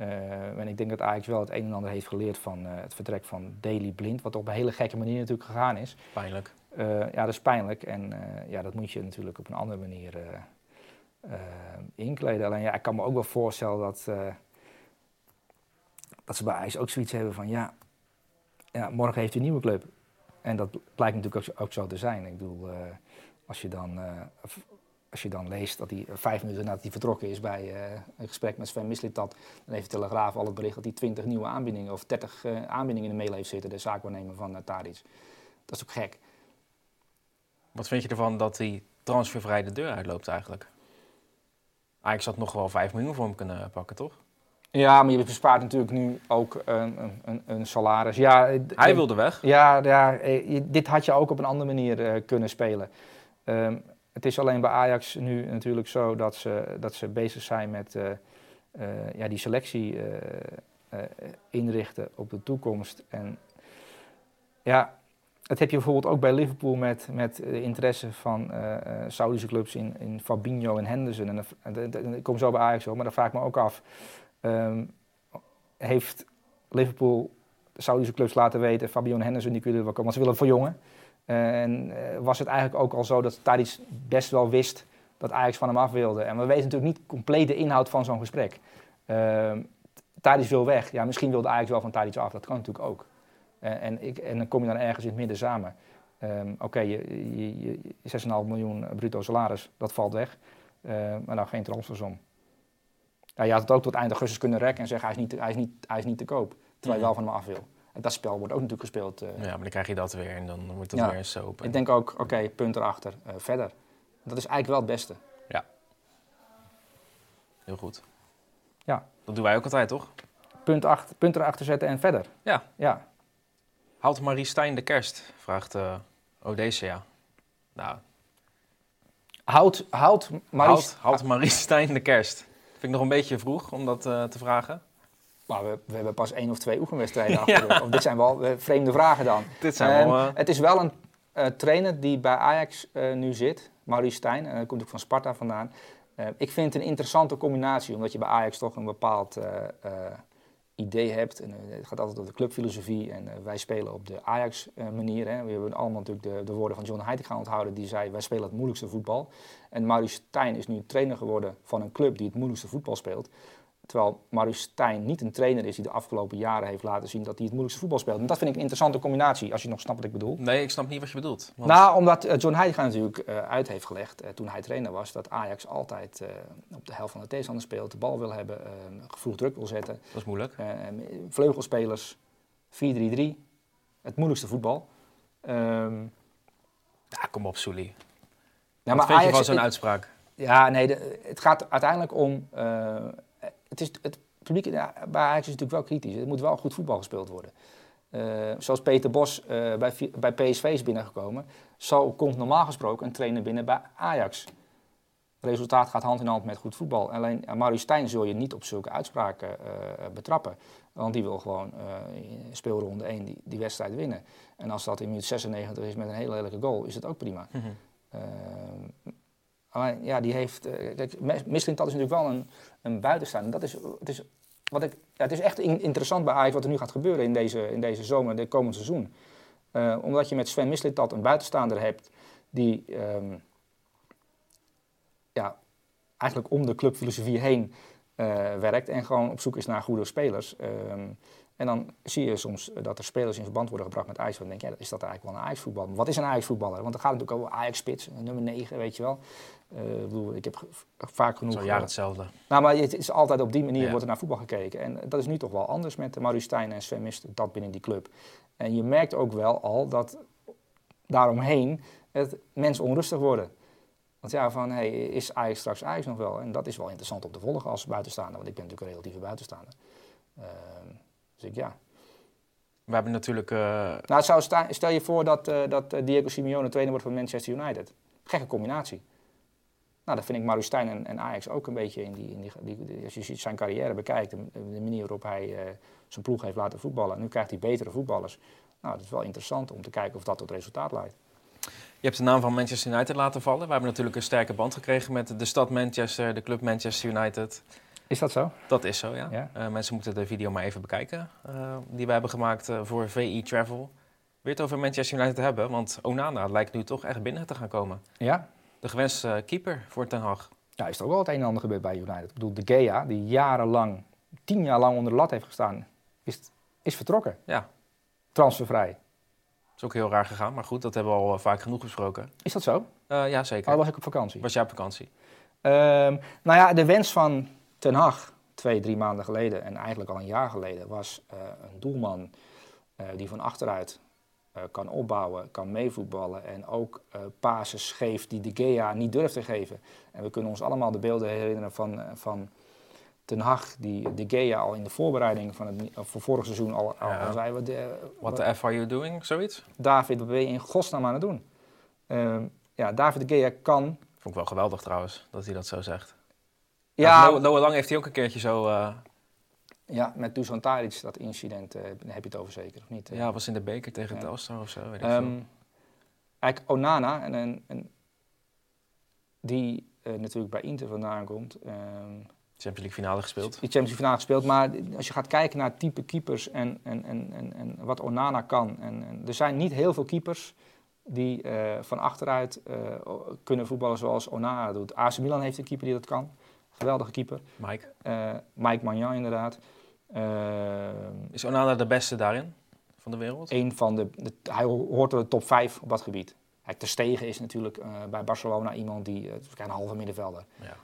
Uh, en ik denk dat Ajax wel het een en ander heeft geleerd van uh, het vertrek van Daily Blind, wat op een hele gekke manier natuurlijk gegaan is. Pijnlijk. Uh, ja, dat is pijnlijk. En ja, dat moet je natuurlijk op een andere manier uh, inkleden. Alleen ja, ik kan me ook wel voorstellen dat, uh, dat ze bij IJs ook zoiets hebben van ja, ja, morgen heeft hij een nieuwe club. En dat blijkt natuurlijk ook, ook zo te zijn. Ik bedoel, uh, als, je dan, als je dan leest dat hij vijf minuten nadat hij vertrokken is bij een gesprek met Sven Mislintat, dan heeft de Telegraaf al het bericht dat hij twintig nieuwe aanbiedingen of 30 aanbiedingen in de mail heeft zitten, de zaakwaarnemer van uh. Dat is ook gek. Wat vind je ervan dat hij transfervrij de deur uitloopt eigenlijk? Ajax had nog wel 5 miljoen voor hem kunnen pakken, toch? Ja, maar je bespaart natuurlijk nu ook een, een, een salaris. Ja, Hij wilde weg. Ja, ja dit had je ook op een andere manier uh, kunnen spelen. Um, het is alleen bij Ajax nu natuurlijk zo dat ze, dat ze bezig zijn met uh, uh, ja, die selectie inrichten op de toekomst. En ja, dat heb je bijvoorbeeld ook bij Liverpool met, met de interesse van uh, Saudische clubs in, in Fabinho en Henderson. En, en, ik kom zo bij Ajax op, maar dan vraag ik me ook af. Um, heeft Liverpool de Saudische clubs laten weten, Fabinho en Henderson, die kunnen wel komen, want ze willen verjongen. Uh, en was het eigenlijk ook al zo dat Tadic best wel wist dat Ajax van hem af wilde. En we weten natuurlijk niet compleet de inhoud van zo'n gesprek. Uh, Tadic wil weg. Ja, misschien wilde Ajax wel van Tadic af, dat kan natuurlijk ook. Uh, en, ik, en dan kom je dan ergens in het midden samen. Um, Oké, okay, je, je, je 6,5 miljoen bruto salaris, dat valt weg. Uh, maar dan geen transfersom. Ja, je had het ook tot eind augustus kunnen rekken en zeggen hij is niet, hij is niet, hij is niet te koop. Terwijl je wel van hem af wil. En dat spel wordt ook natuurlijk gespeeld. Uh, ja, maar dan krijg je dat weer en dan wordt het ja, weer een soap. Ik denk ook, oké, okay, punt erachter, verder. Dat is eigenlijk wel het beste. Ja. Heel goed. Ja. Dat doen wij ook altijd, toch? Punt, achter, punt erachter zetten en verder. Ja. Ja. Haalt Marie Stijn de kerst? Vraagt uh, Odesea. Nou, Houdt, houdt Marie... Haalt Marie Stijn de kerst? Vind ik nog een beetje vroeg om dat uh, te vragen. Maar we, we, hebben pas één of twee oefenwedstrijden [laughs] achter ja. Of dit zijn wel uh, vreemde vragen dan. Dit zijn wel, Het is wel een trainer die bij Ajax nu zit, Marie Stijn. En dat komt ook van Sparta vandaan. ik vind het een interessante combinatie, omdat je bij Ajax toch een bepaald idee hebt. En, uh, het gaat altijd over de clubfilosofie en uh, wij spelen op de Ajax-manier. Uh, we hebben allemaal natuurlijk de, de woorden van John Heiting gaan onthouden. Die zei, wij spelen het moeilijkste voetbal. En Marius Stijn is nu trainer geworden van een club die het moeilijkste voetbal speelt. Terwijl Marius Stijn niet een trainer is die de afgelopen jaren heeft laten zien dat hij het moeilijkste voetbal speelt. En dat vind ik een interessante combinatie, als je nog snapt wat ik bedoel. Nee, ik snap niet wat je bedoelt. Want... Nou, omdat uh, John Heitinga natuurlijk uh, uit heeft gelegd, uh, toen hij trainer was, dat Ajax altijd op de helft van de tegenstander speelt, de bal wil hebben, vroeg druk wil zetten. Dat is moeilijk. vleugelspelers, 4-3-3, het moeilijkste voetbal. Um, ja, kom op, Soelie. Ja, maar vind Ajax, je van zo'n uitspraak? Ja, nee, de, het gaat uiteindelijk om het, is, het publiek bij Ajax is natuurlijk wel kritisch. Er moet wel goed voetbal gespeeld worden. Uh, zoals Peter Bos uh, bij, bij PSV is binnengekomen, zo komt normaal gesproken een trainer binnen bij Ajax. Het resultaat gaat hand in hand met goed voetbal. Alleen uh, Marius Stijn zul je niet op zulke uitspraken betrappen. Want die wil gewoon in speelronde 1 die, die wedstrijd winnen. En als dat in minuut 96 is met een hele lelijke goal, is het ook prima. Mm -hmm. Maar ja, die heeft. Uh, kijk, Misling dat is natuurlijk wel een, een buitenstaander. Dat is, het, is, wat ik, ja, het is echt interessant bij Ajax wat er nu gaat gebeuren in deze, in deze zomer, dit komend seizoen. Uh, omdat je met Sven Mislintat een buitenstaander hebt die um, ja, eigenlijk om de clubfilosofie heen uh, werkt en gewoon op zoek is naar goede spelers. Um, en dan zie je soms dat er spelers in verband worden gebracht met Ajax. Dan denk je, is dat eigenlijk wel een Ajax-voetballer? Maar wat is een Ajax-voetballer? Want dan gaat het natuurlijk over Ajax-spits, nummer 9, weet je wel. Uh, ik, bedoel, ik heb vaak genoeg... Zo'n jaar hetzelfde. Nou, maar het is altijd op die manier wordt er naar voetbal gekeken. En dat is nu toch wel anders met Maurice Stijn en Sven Mist, dat binnen die club. En je merkt ook wel al dat daaromheen het mensen onrustig worden. Want ja, van hey, is Ajax straks Ajax nog wel? En dat is wel interessant om te volgen als buitenstaander, want ik ben natuurlijk een relatieve buitenstaander. Uh, dus ik ja. We hebben natuurlijk... Uh... Nou, zou stel je voor dat, dat Diego Simeone trainer wordt van Manchester United. Gekke combinatie. Nou, dat vind ik Maru Stijn en, en, Ajax ook een beetje in die, in die, die, Als je zijn carrière bekijkt, de, de manier waarop hij uh, zijn ploeg heeft laten voetballen. Nu krijgt hij betere voetballers. Nou, dat is wel interessant om te kijken of dat tot resultaat leidt. Je hebt de naam van Manchester United laten vallen. We hebben natuurlijk een sterke band gekregen met de stad Manchester, de club Manchester United. Is dat zo? Dat is zo, ja. ja? Uh, mensen moeten de video maar even bekijken uh, die we hebben gemaakt voor VI Travel. Weer het over Manchester United hebben, want Onana lijkt nu toch echt binnen te gaan komen. Ja, de gewenste keeper voor Ten Hag. Ja, is er ook wel het een en ander gebeurd bij United. Ik bedoel, De Gea, die jarenlang, tien jaar lang onder de lat heeft gestaan, is, is vertrokken. Ja. Transfervrij. Dat is ook heel raar gegaan, maar goed, dat hebben we al eh, vaak genoeg besproken. Is dat zo? Uh, ja, zeker. Oh, was ik op vakantie? Was jij op vakantie? Um, nou ja, de wens van Ten Hag, twee, drie maanden geleden en eigenlijk al een jaar geleden, was uh, een doelman uh, die van achteruit uh, kan opbouwen, kan meevoetballen en ook uh, pases geeft die de Gea niet durft te geven. En we kunnen ons allemaal de beelden herinneren van, uh, van Ten Hag, die de Gea al in de voorbereiding van het voor vorig seizoen al, al, ja. al zei... Wat, What the F are you doing, zoiets? David, wat ben je in godsnaam aan het doen? Ehm, ja, David de Gea kan... Vond ik wel geweldig trouwens, dat hij dat zo zegt. Ja, Noah, Noah Lang heeft hij ook een keertje zo ja, met Dusan dat incident, uh, heb je het over zeker, of niet? Ja, was in de beker tegen ja. Telstar of zo, weet ik um, Eigenlijk Onana, en, en, en die uh, natuurlijk bij Inter vandaan komt. Um, Champions League finale gespeeld. Die Champions League finale gespeeld, maar als je gaat kijken naar type keepers en, en, en, en, en wat Onana kan. En, en, er zijn niet heel veel keepers die uh, van achteruit kunnen voetballen zoals Onana doet. AC Milan heeft een keeper die dat kan. Geweldige keeper. Mike. Mike Magnan inderdaad. Uh, is Onana de beste daarin van de wereld? Een van de, de hij hoort de top 5 op dat gebied. Hij Ter Stegen is natuurlijk uh, bij Barcelona iemand die uh, een halve middenvelder. Ja.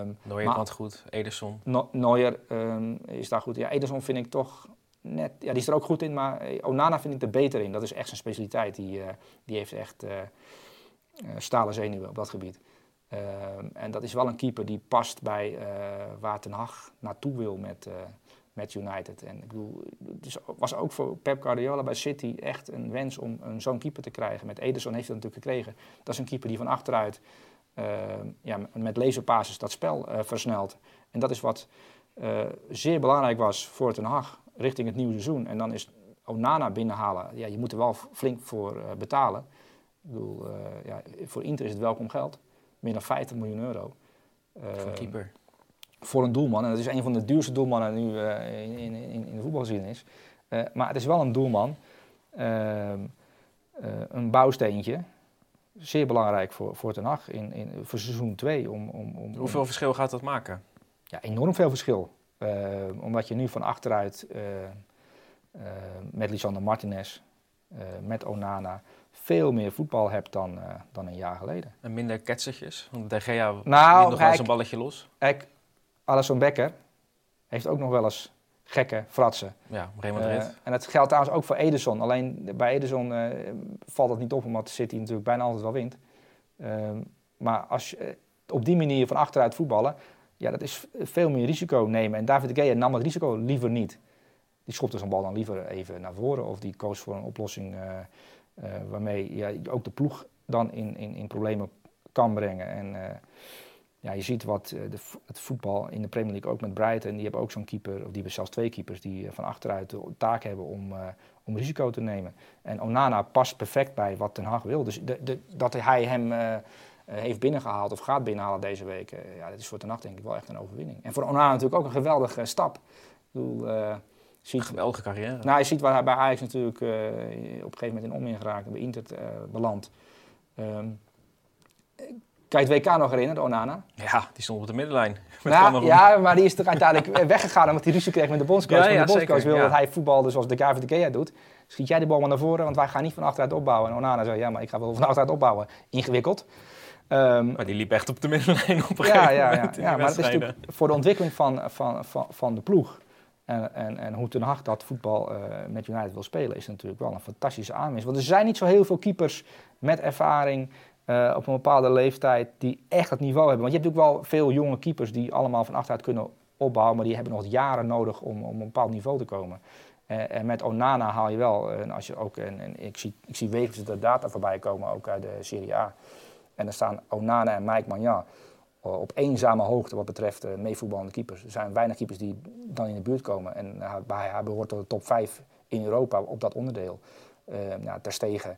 Um, Neuer kan goed, Ederson. No Neuer um, is daar goed. Ja, Ederson vind ik toch net, ja, die is er ook goed in, maar eh, Onana vind ik er beter in. Dat is echt zijn specialiteit. Die, uh, die heeft echt uh, stalen zenuwen op dat gebied. Um, en dat is wel een keeper die past bij waar Ten Hag naartoe wil met, met United. En ik bedoel, het was ook voor Pep Guardiola bij City echt een wens om een zo'n keeper te krijgen. Met Ederson heeft hij dat natuurlijk gekregen. Dat is een keeper die van achteruit uh, ja, met laserpases dat spel uh, versnelt. En dat is wat uh, zeer belangrijk was voor Ten Hag richting het nieuwe seizoen. En dan is Onana binnenhalen. Ja, je moet er wel flink voor betalen. Ik bedoel, ja, voor Inter is het welkom geld. Meer dan 50 miljoen euro. voor een keeper voor een doelman. En dat is een van de duurste doelmannen nu uh, in, in, in, de voetbalgeschiedenis. Uh, maar het is wel een doelman. Uh, een bouwsteentje. Zeer belangrijk voor, voor Ten Hag in, in, voor seizoen 2. Om, om, om, Hoeveel verschil gaat dat maken? Ja, enorm veel verschil. omdat je nu van achteruit met Lisandro Martinez, met Onana veel meer voetbal hebt dan, dan een jaar geleden. En minder ketsertjes? Want De Gea nou, nog wel een balletje los. Alisson Becker heeft ook nog wel eens gekke fratsen. Ja, Real Madrid. Uh, en dat geldt trouwens ook voor Ederson. Alleen bij Ederson uh, valt dat niet op, omdat City natuurlijk bijna altijd wel wint. Uh, maar als je eh, op die manier van achteruit voetballen, ja, dat is veel meer risico nemen. En David de Gea nam het risico liever niet. Die schopte zijn bal dan liever even naar voren. Of die koos voor een oplossing waarmee ja, ook de ploeg dan in, in, in problemen kan brengen. En ja, je ziet wat eh, de, het voetbal in de Premier League ook met Brighton. Die hebben ook zo'n keeper, of die hebben zelfs twee keepers die eh, van achteruit de taak hebben om, uh, om risico te nemen. En Onana past perfect bij wat Ten Hag wil. Dus de, de, dat hij hem uh, heeft binnengehaald of gaat binnenhalen deze week, ja, dat is voor Ten Hag denk ik wel echt een overwinning. En voor Onana natuurlijk ook een geweldige stap. Ik bedoel, ziet, geweldige carrière. Nou, je ziet waar hij bij Ajax natuurlijk op een gegeven moment in om geraakt, bij Inter beland. Um, kan je het WK nog herinneren, Onana? Ja, die stond op de middenlijn. [laughs] Nou, ja, maar die is toch uiteindelijk [laughs] weggegaan omdat hij ruzie kreeg met de bondscoach. Ja, ja, de bondscoach wil dat hij voetbalde zoals de David de Gea doet. Schiet jij de bal maar naar voren, want wij gaan niet van achteruit opbouwen. En Onana zei, ja, maar ik ga wel van achteruit opbouwen. Ingewikkeld. Um, maar die liep echt op de middenlijn op een ja, ja, ja, ja, maar het is natuurlijk voor de ontwikkeling van, van, van, van de ploeg en, en, en hoe Ten Hag dat voetbal uh, met United wil spelen, is natuurlijk wel een fantastische aanwinst. Want er zijn niet zo heel veel keepers met ervaring uh, op een bepaalde leeftijd die echt het niveau hebben. Want je hebt natuurlijk wel veel jonge keepers die allemaal van achteruit kunnen opbouwen, maar die hebben nog jaren nodig om, om een bepaald niveau te komen. Uh, en met Onana haal je wel, en als je ook, en, ik zie, ik zie wekelijks de data voorbij komen, ook uit de Serie A. En er staan Onana en Mike Magnan op eenzame hoogte wat betreft uh, meevoetballende keepers. Er zijn weinig keepers die dan in de buurt komen. En hij, behoort tot de top 5 in Europa op dat onderdeel. Uh, nou, Terstegen uh,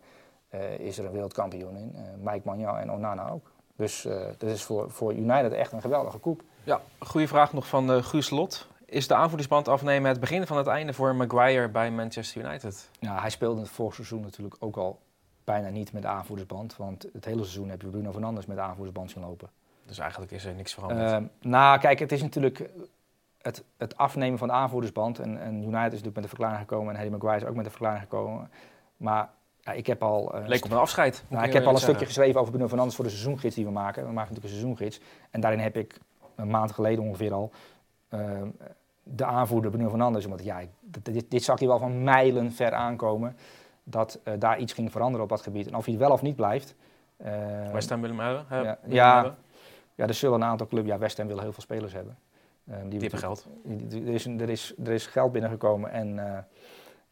is er een wereldkampioen in. Uh, Mike Magnan en Onana ook. Dus uh, dat is voor, voor United echt een geweldige koep. Ja, goede vraag nog van Guus Lot. Is de aanvoerdersband afnemen het begin van het einde voor Maguire bij Manchester United? Ja, hij speelde het vorig seizoen natuurlijk ook al bijna niet met de aanvoerdersband. Want het hele seizoen heb je Bruno Fernandes met de aanvoerdersband zien lopen. Dus eigenlijk is er niks veranderd? Uh, nou, kijk, het is natuurlijk het, het afnemen van de aanvoerdersband. En, en United is natuurlijk met de verklaring gekomen en Harry Maguire is ook met de verklaring gekomen. Maar ja, ik heb al... Uh, Leek op een afscheid. Nou, ik heb al een stukje geschreven over Bruno Fernandes voor de seizoengids die we maken. We maken natuurlijk een seizoengids. En daarin heb ik een maand geleden ongeveer al uh, de aanvoerder Bruno Fernandes. Omdat ja, dit, dit zag je wel van mijlen ver aankomen. Dat uh, daar iets ging veranderen op dat gebied. En of hij wel of niet blijft. West Ham willen hem hebben? Ja, ja, ja, er zullen een aantal clubs... Ja, West Ham wil heel veel spelers hebben. die, die hebben geld. er, is, er, is, er is geld binnengekomen en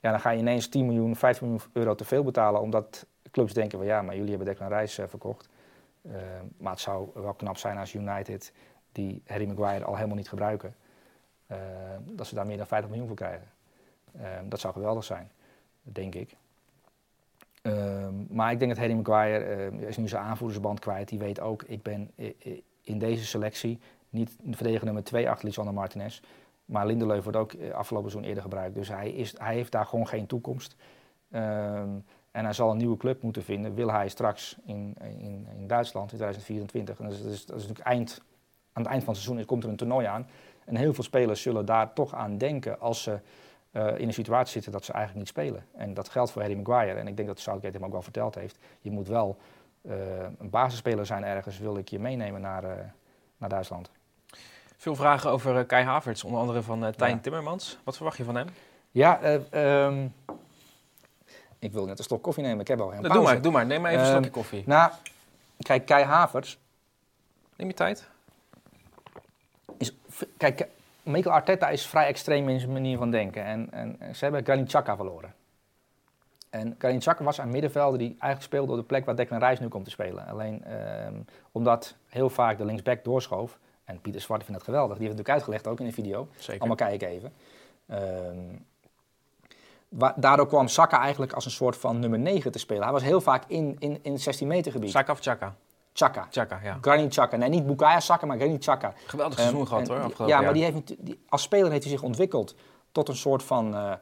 ja, dan ga je ineens 10 miljoen, 15 miljoen euro te veel betalen, omdat clubs denken van ja, maar jullie hebben Declan Rice uh, verkocht. Uh, maar het zou wel knap zijn als United, die Harry Maguire al helemaal niet gebruiken, uh, dat ze daar meer dan 50 miljoen voor krijgen. dat zou geweldig zijn, denk ik. maar ik denk dat Harry Maguire is nu zijn aanvoerdersband kwijt. Die weet ook, ik ben in deze selectie niet verdediger nummer 2 achter Lisandro Martinez. Maar Lindelöf wordt ook eh, afgelopen seizoen eerder gebruikt. Dus hij, is, hij heeft daar gewoon geen toekomst. Um, en hij zal een nieuwe club moeten vinden. Wil hij straks in, in, in Duitsland in 2024. En dat is, natuurlijk eind, aan het eind van het seizoen komt er een toernooi aan. En heel veel spelers zullen daar toch aan denken als ze uh, in een situatie zitten dat ze eigenlijk niet spelen. En dat geldt voor Harry Maguire. En ik denk dat Southgate hem ook wel verteld heeft. Je moet wel uh, een basisspeler zijn ergens, wil ik je meenemen naar, naar Duitsland. Veel vragen over uh, Kai Havertz, onder andere van uh, Tijn ja. Timmermans. Wat verwacht je van hem? Ja, uh, um, ik wil net een stok koffie nemen. Ik heb al een nou, Doe maar, doe maar. Neem maar even een stokje koffie. Nou, kijk, Kai Havertz... Neem je tijd. Is, kijk, Mikel Arteta is vrij extreem in zijn manier van denken. En, en, ze hebben Granit verloren. En Granit Xhaka was een middenvelder die eigenlijk speelde op de plek waar Declan Rice nu komt te spelen. Alleen ehm, omdat heel vaak de linksback doorschoof. En Pieter Zwart vindt dat geweldig. Die heeft het natuurlijk uitgelegd ook in de video. Zeker. Allemaal kijken even. Ehm, daardoor kwam Saka eigenlijk als een soort van nummer 9 te spelen. Hij was heel vaak in, in, in het 16 meter gebied. Saka of Chaka? Chaka. Chaka, ja. Granit Chaka. Nee, niet Bukaya Saka, maar Granit Chaka. Geweldig seizoen um, gehad hoor, afgelopen Ja, maar die heeft, die, als speler heeft hij zich ontwikkeld tot een soort van uh,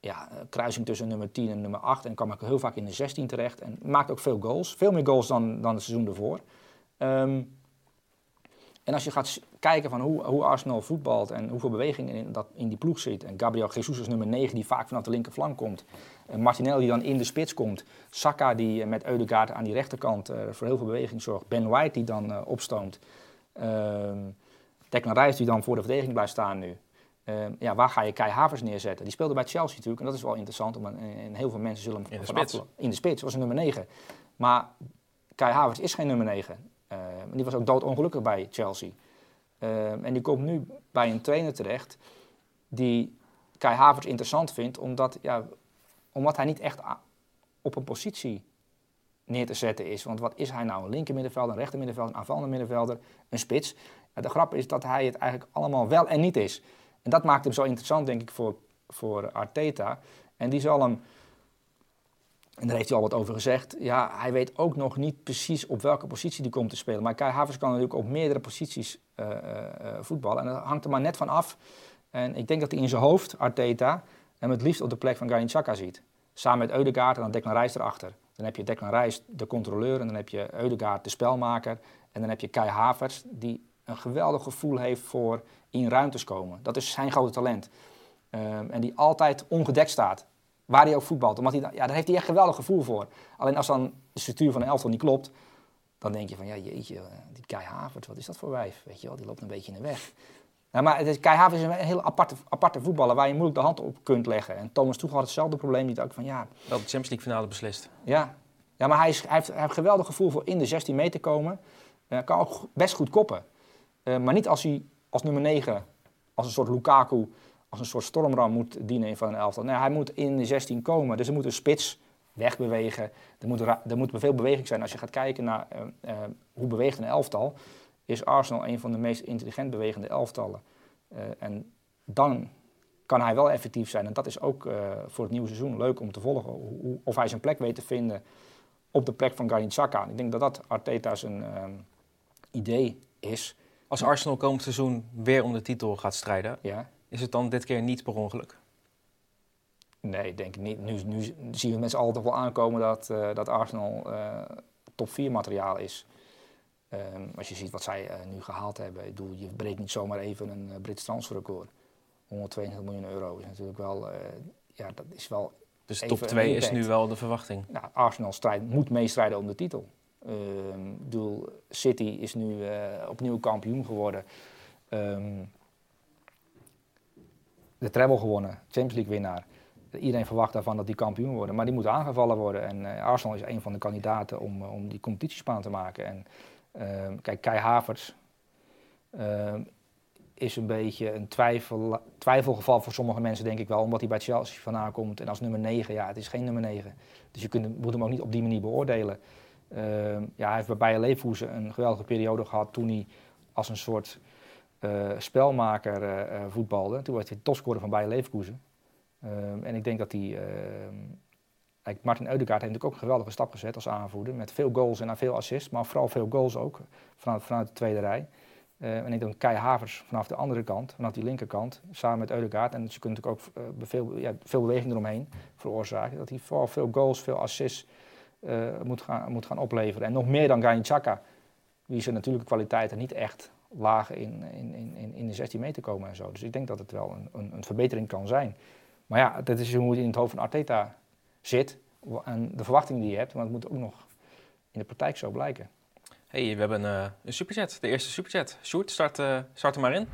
ja, kruising tussen nummer 10 en nummer 8. En kwam ook heel vaak in de 16 terecht. En maakt ook veel goals. Veel meer goals dan, dan het seizoen ervoor. Um, en als je gaat kijken van hoe, hoe Arsenal voetbalt en hoeveel beweging in, dat, in die ploeg zit. En Gabriel Jesus is nummer 9 die vaak vanaf de linkerflank komt. En Martinelli die dan in de spits komt. Saka die met Eudegaard aan die rechterkant uh, voor heel veel beweging zorgt. Ben White die dan uh, opstoomt. Uh, Declan Rice die dan voor de verdediging blijft staan nu. Ehm, ja, waar ga je Kai Havers neerzetten? Die speelde bij Chelsea natuurlijk. En dat is wel interessant. Om, en heel veel mensen zullen hem in de spits. In de spits was een nummer 9. Maar Kai Havers is geen nummer 9. Uh, die was ook doodongelukkig bij Chelsea. Uh, en die komt nu bij een trainer terecht die Kai Havertz interessant vindt, omdat, ja, omdat hij niet echt op een positie neer te zetten is. Want wat is hij nou? Een linker middenvelder, een rechter middenvelder, een aanvallende middenvelder, een spits. de grap is dat hij het eigenlijk allemaal wel en niet is. En dat maakt hem zo interessant, denk ik, voor, voor Arteta. En die zal hem en daar heeft hij al wat over gezegd. Ja, hij weet ook nog niet precies op welke positie hij komt te spelen. Maar Kai Havers kan natuurlijk op meerdere posities uh, uh, voetballen. En dat hangt er maar net van af. En ik denk dat hij in zijn hoofd, Arteta, hem het liefst op de plek van Granit Xhaka ziet. Samen met Eudegaard en dan Declan Rice erachter. Dan heb je Declan Rice, de controleur, en dan heb je Eudegaard, de spelmaker. En dan heb je Kai Havers, die een geweldig gevoel heeft voor in ruimtes komen. Dat is zijn grote talent. Um, en die altijd ongedekt staat. Waar hij ook voetbalt. Omdat hij, ja, daar heeft hij echt geweldig gevoel voor. Alleen als dan de structuur van een elftal niet klopt, dan denk je van, ja jeetje, eh, die Kai Havert, wat is dat voor wijf? Weet je wel, die loopt een beetje in de weg. Nou, maar het is, Kai is een hele aparte, aparte voetballer waar je moeilijk de hand op kunt leggen. En Thomas Tuchel had hetzelfde probleem, niet ook van ja... Wel de Champions League finale beslist. Ja, ja maar hij, is, hij, heeft, hij heeft een geweldig gevoel voor in de 16 meter komen. Hij uh, kan ook best goed koppen. Uh, maar niet als hij als nummer 9, als een soort Lukaku als een soort stormram moet dienen van een elftal. Nee, hij moet in de 16 komen. Dus er moet een spits wegbewegen. Er moet, er moet veel beweging zijn. Als je gaat kijken naar uh, uh, hoe beweegt een elftal, is Arsenal een van de meest intelligent bewegende elftallen. Uh, en dan kan hij wel effectief zijn. En dat is ook voor het nieuwe seizoen leuk om te volgen. Hoe, of hij zijn plek weet te vinden op de plek van Granit Xhaka. Ik denk dat dat Arteta's een idee is. Als Arsenal komend seizoen weer om de titel gaat strijden, ja. Is het dan dit keer niet per ongeluk? Nee, denk ik niet. Nu, nu zien we met z'n allen toch wel aankomen dat, uh, dat Arsenal uh, top 4 materiaal is. Um, als je ziet wat zij uh, nu gehaald hebben. Ik bedoel, je breekt niet zomaar even een Brits transferrecord. 122 miljoen euro is natuurlijk wel... ja, dat is wel dus top 2 is nu wel de verwachting? Nou, Arsenal strijd, moet meestrijden om de titel. Um, ik bedoel, City is nu opnieuw kampioen geworden. Um, de treble gewonnen, Champions League winnaar. Iedereen verwacht daarvan dat die kampioen worden, maar die moeten aangevallen worden. En uh, Arsenal is een van de kandidaten om, uh, om die competitiespaan te maken. En uh, kijk, Kai Havertz ehm, is een beetje een twijfel, twijfelgeval voor sommige mensen, denk ik wel, omdat hij bij Chelsea vandaan komt. En als nummer 9, ja, het is geen nummer 9. Dus je kunt, moet hem ook niet op die manier beoordelen. Ehm, ja, hij heeft bij Bayer Leverkusen een geweldige periode gehad toen hij als een soort spelmaker uh, voetbalde. Toen was hij topscorer van Bayer Leverkusen. Ehm, en ik denk dat hij... Ehm, Martin Eudegaard heeft natuurlijk ook een geweldige stap gezet als aanvoerder. Met veel goals en veel assists, maar vooral veel goals ook vanuit, vanuit de tweede rij. Uh, en ik denk Kai Havers vanaf de andere kant, vanaf die linkerkant, samen met Eudegaard. En ze kunnen natuurlijk ook veel, ja, veel beweging eromheen veroorzaken. Dat hij vooral veel goals, veel assists moet, gaan, moet gaan opleveren. En nog meer dan Granit Xhaka, wie zijn natuurlijke kwaliteiten niet echt laag in, in, in, in de 16 meter komen en zo. Dus ik denk dat het wel een, een, een verbetering kan zijn. Maar ja, dat is hoe het in het hoofd van Arteta zit. En de verwachtingen die je hebt, maar het moet ook nog in de praktijk zo blijken. hey, we hebben uh, een superchat. De eerste superchat. Sjoerd, start, uh, start er maar in.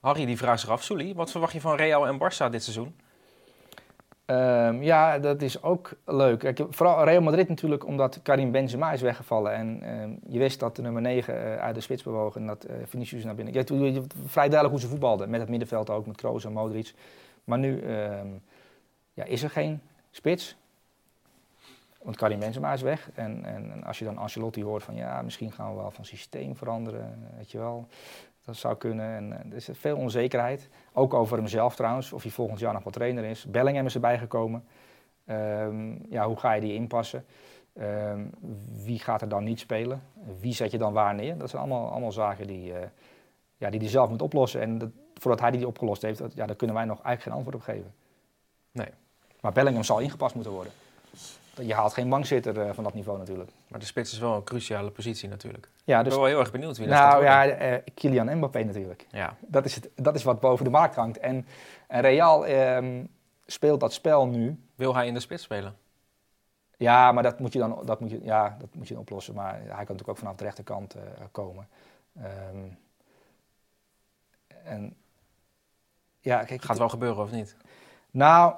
Harry die vraagt zich af, Soelie, wat verwacht je van Real en Barça dit seizoen? Ehm, ja, dat is ook leuk. Vooral Real Madrid natuurlijk, omdat Karim Benzema is weggevallen. En ehm, je wist dat de nummer 9 uh, uit de spits bewoog en dat uh, Vinicius naar binnen. Je vrij duidelijk hoe ze voetbalden. Met het middenveld ook, met Kroos en Modric. Maar nu ehm, ja, is er geen spits. Want Karim Benzema is weg. En, en, en, als je dan Ancelotti hoort van ja, misschien gaan we wel van systeem veranderen, weet je wel. Dat zou kunnen. En, er is veel onzekerheid. Ook over hemzelf trouwens, of hij volgend jaar nog wel trainer is. Bellingham is erbij gekomen. Um, ja, hoe ga je die inpassen? Um, wie gaat er dan niet spelen? Wie zet je dan waar neer? Dat zijn allemaal, allemaal zaken die, uh, ja, die hij zelf moet oplossen. En dat, voordat hij die opgelost heeft, dat, ja, daar kunnen wij nog eigenlijk geen antwoord op geven. Nee. Maar Bellingham zal ingepast moeten worden. Je haalt geen bankzitter uh, van dat niveau natuurlijk. Maar de spits is wel een cruciale positie natuurlijk. Ja, dus, dus, ik ben wel heel erg benieuwd wie dat nou, ja, uh, Kylian Mbappé natuurlijk. Ja. Dat, is het, dat is wat boven de markt hangt. En, en Real um, speelt dat spel nu. Wil hij in de spits spelen? Ja, maar dat moet je dan, dat moet je, ja, dat moet je oplossen. Maar hij kan natuurlijk ook vanaf de rechterkant uh, komen. Um, en ja, kijk, Gaat wel gebeuren of niet? Nou,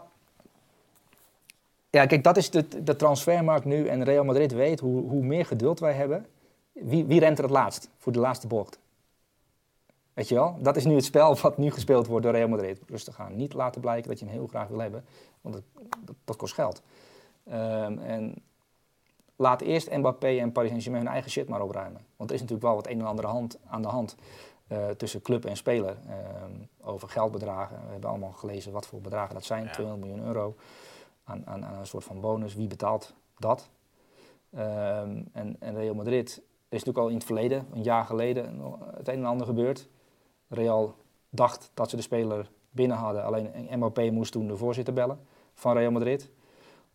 ja, kijk, dat is de, de transfermarkt nu. En Real Madrid weet hoe, hoe meer geduld wij hebben. Wie, wie rent er het laatst voor de laatste bocht? Weet je wel? Dat is nu het spel wat nu gespeeld wordt door Real Madrid. Rustig aan. Niet laten blijken dat je hem heel graag wil hebben. Want dat, dat, dat kost geld. Um, en laat eerst Mbappé en Paris Saint-Germain hun eigen shit maar opruimen. Want er is natuurlijk wel wat een en ander hand, aan de hand uh, tussen club en speler. Um, over geldbedragen. We hebben allemaal gelezen wat voor bedragen dat zijn. Ja. 200 miljoen euro. Aan, een soort van bonus. Wie betaalt dat? Um, en, en, Real Madrid is natuurlijk al in het verleden, een jaar geleden, het een en ander gebeurd. Real dacht dat ze de speler binnen hadden. Alleen Mbappé moest toen de voorzitter bellen van Real Madrid.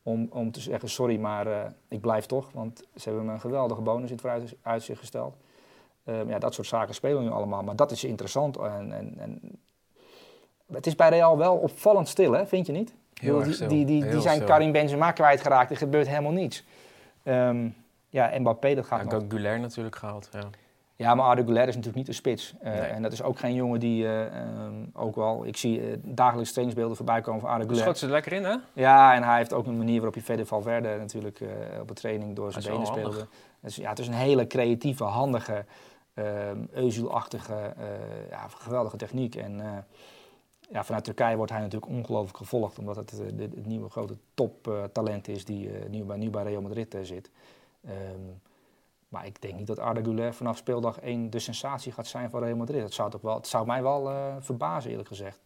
Om, om te zeggen, sorry, maar uh, ik blijf toch. Want ze hebben me een geweldige bonus in het vooruitzicht gesteld. Um, ja, dat soort zaken spelen nu allemaal. Maar dat is interessant. En, en, en het is bij Real wel opvallend stil, hè? vind je niet? Heel die, die, die, die zijn. Karim Benzema kwijtgeraakt. Er gebeurt helemaal niets. Um, ja, Mbappé, dat gaat ja, nog. Guler natuurlijk gehaald. Ja. Ja, maar Arda Güler is natuurlijk niet een spits. Uh, Nee. En dat is ook geen jongen die uh, um, ook wel... Ik zie uh, dagelijks trainingsbeelden voorbij komen van Arda Güler. Schot ze er lekker in, hè? Ja, en hij heeft ook een manier waarop je verder Valverde natuurlijk op de training door zijn benen speelde. Dus, ja, het is een hele creatieve, handige, um, ja, geweldige techniek. En ja, vanuit Turkije wordt hij natuurlijk ongelooflijk gevolgd, omdat het de, het nieuwe grote toptalent is die uh, nu, bij, nu bij Real Madrid zit. Um, maar ik denk niet dat Arda Güler vanaf speeldag 1 de sensatie gaat zijn van Real Madrid. Dat zou, toch wel, het zou mij wel uh, verbazen, eerlijk gezegd.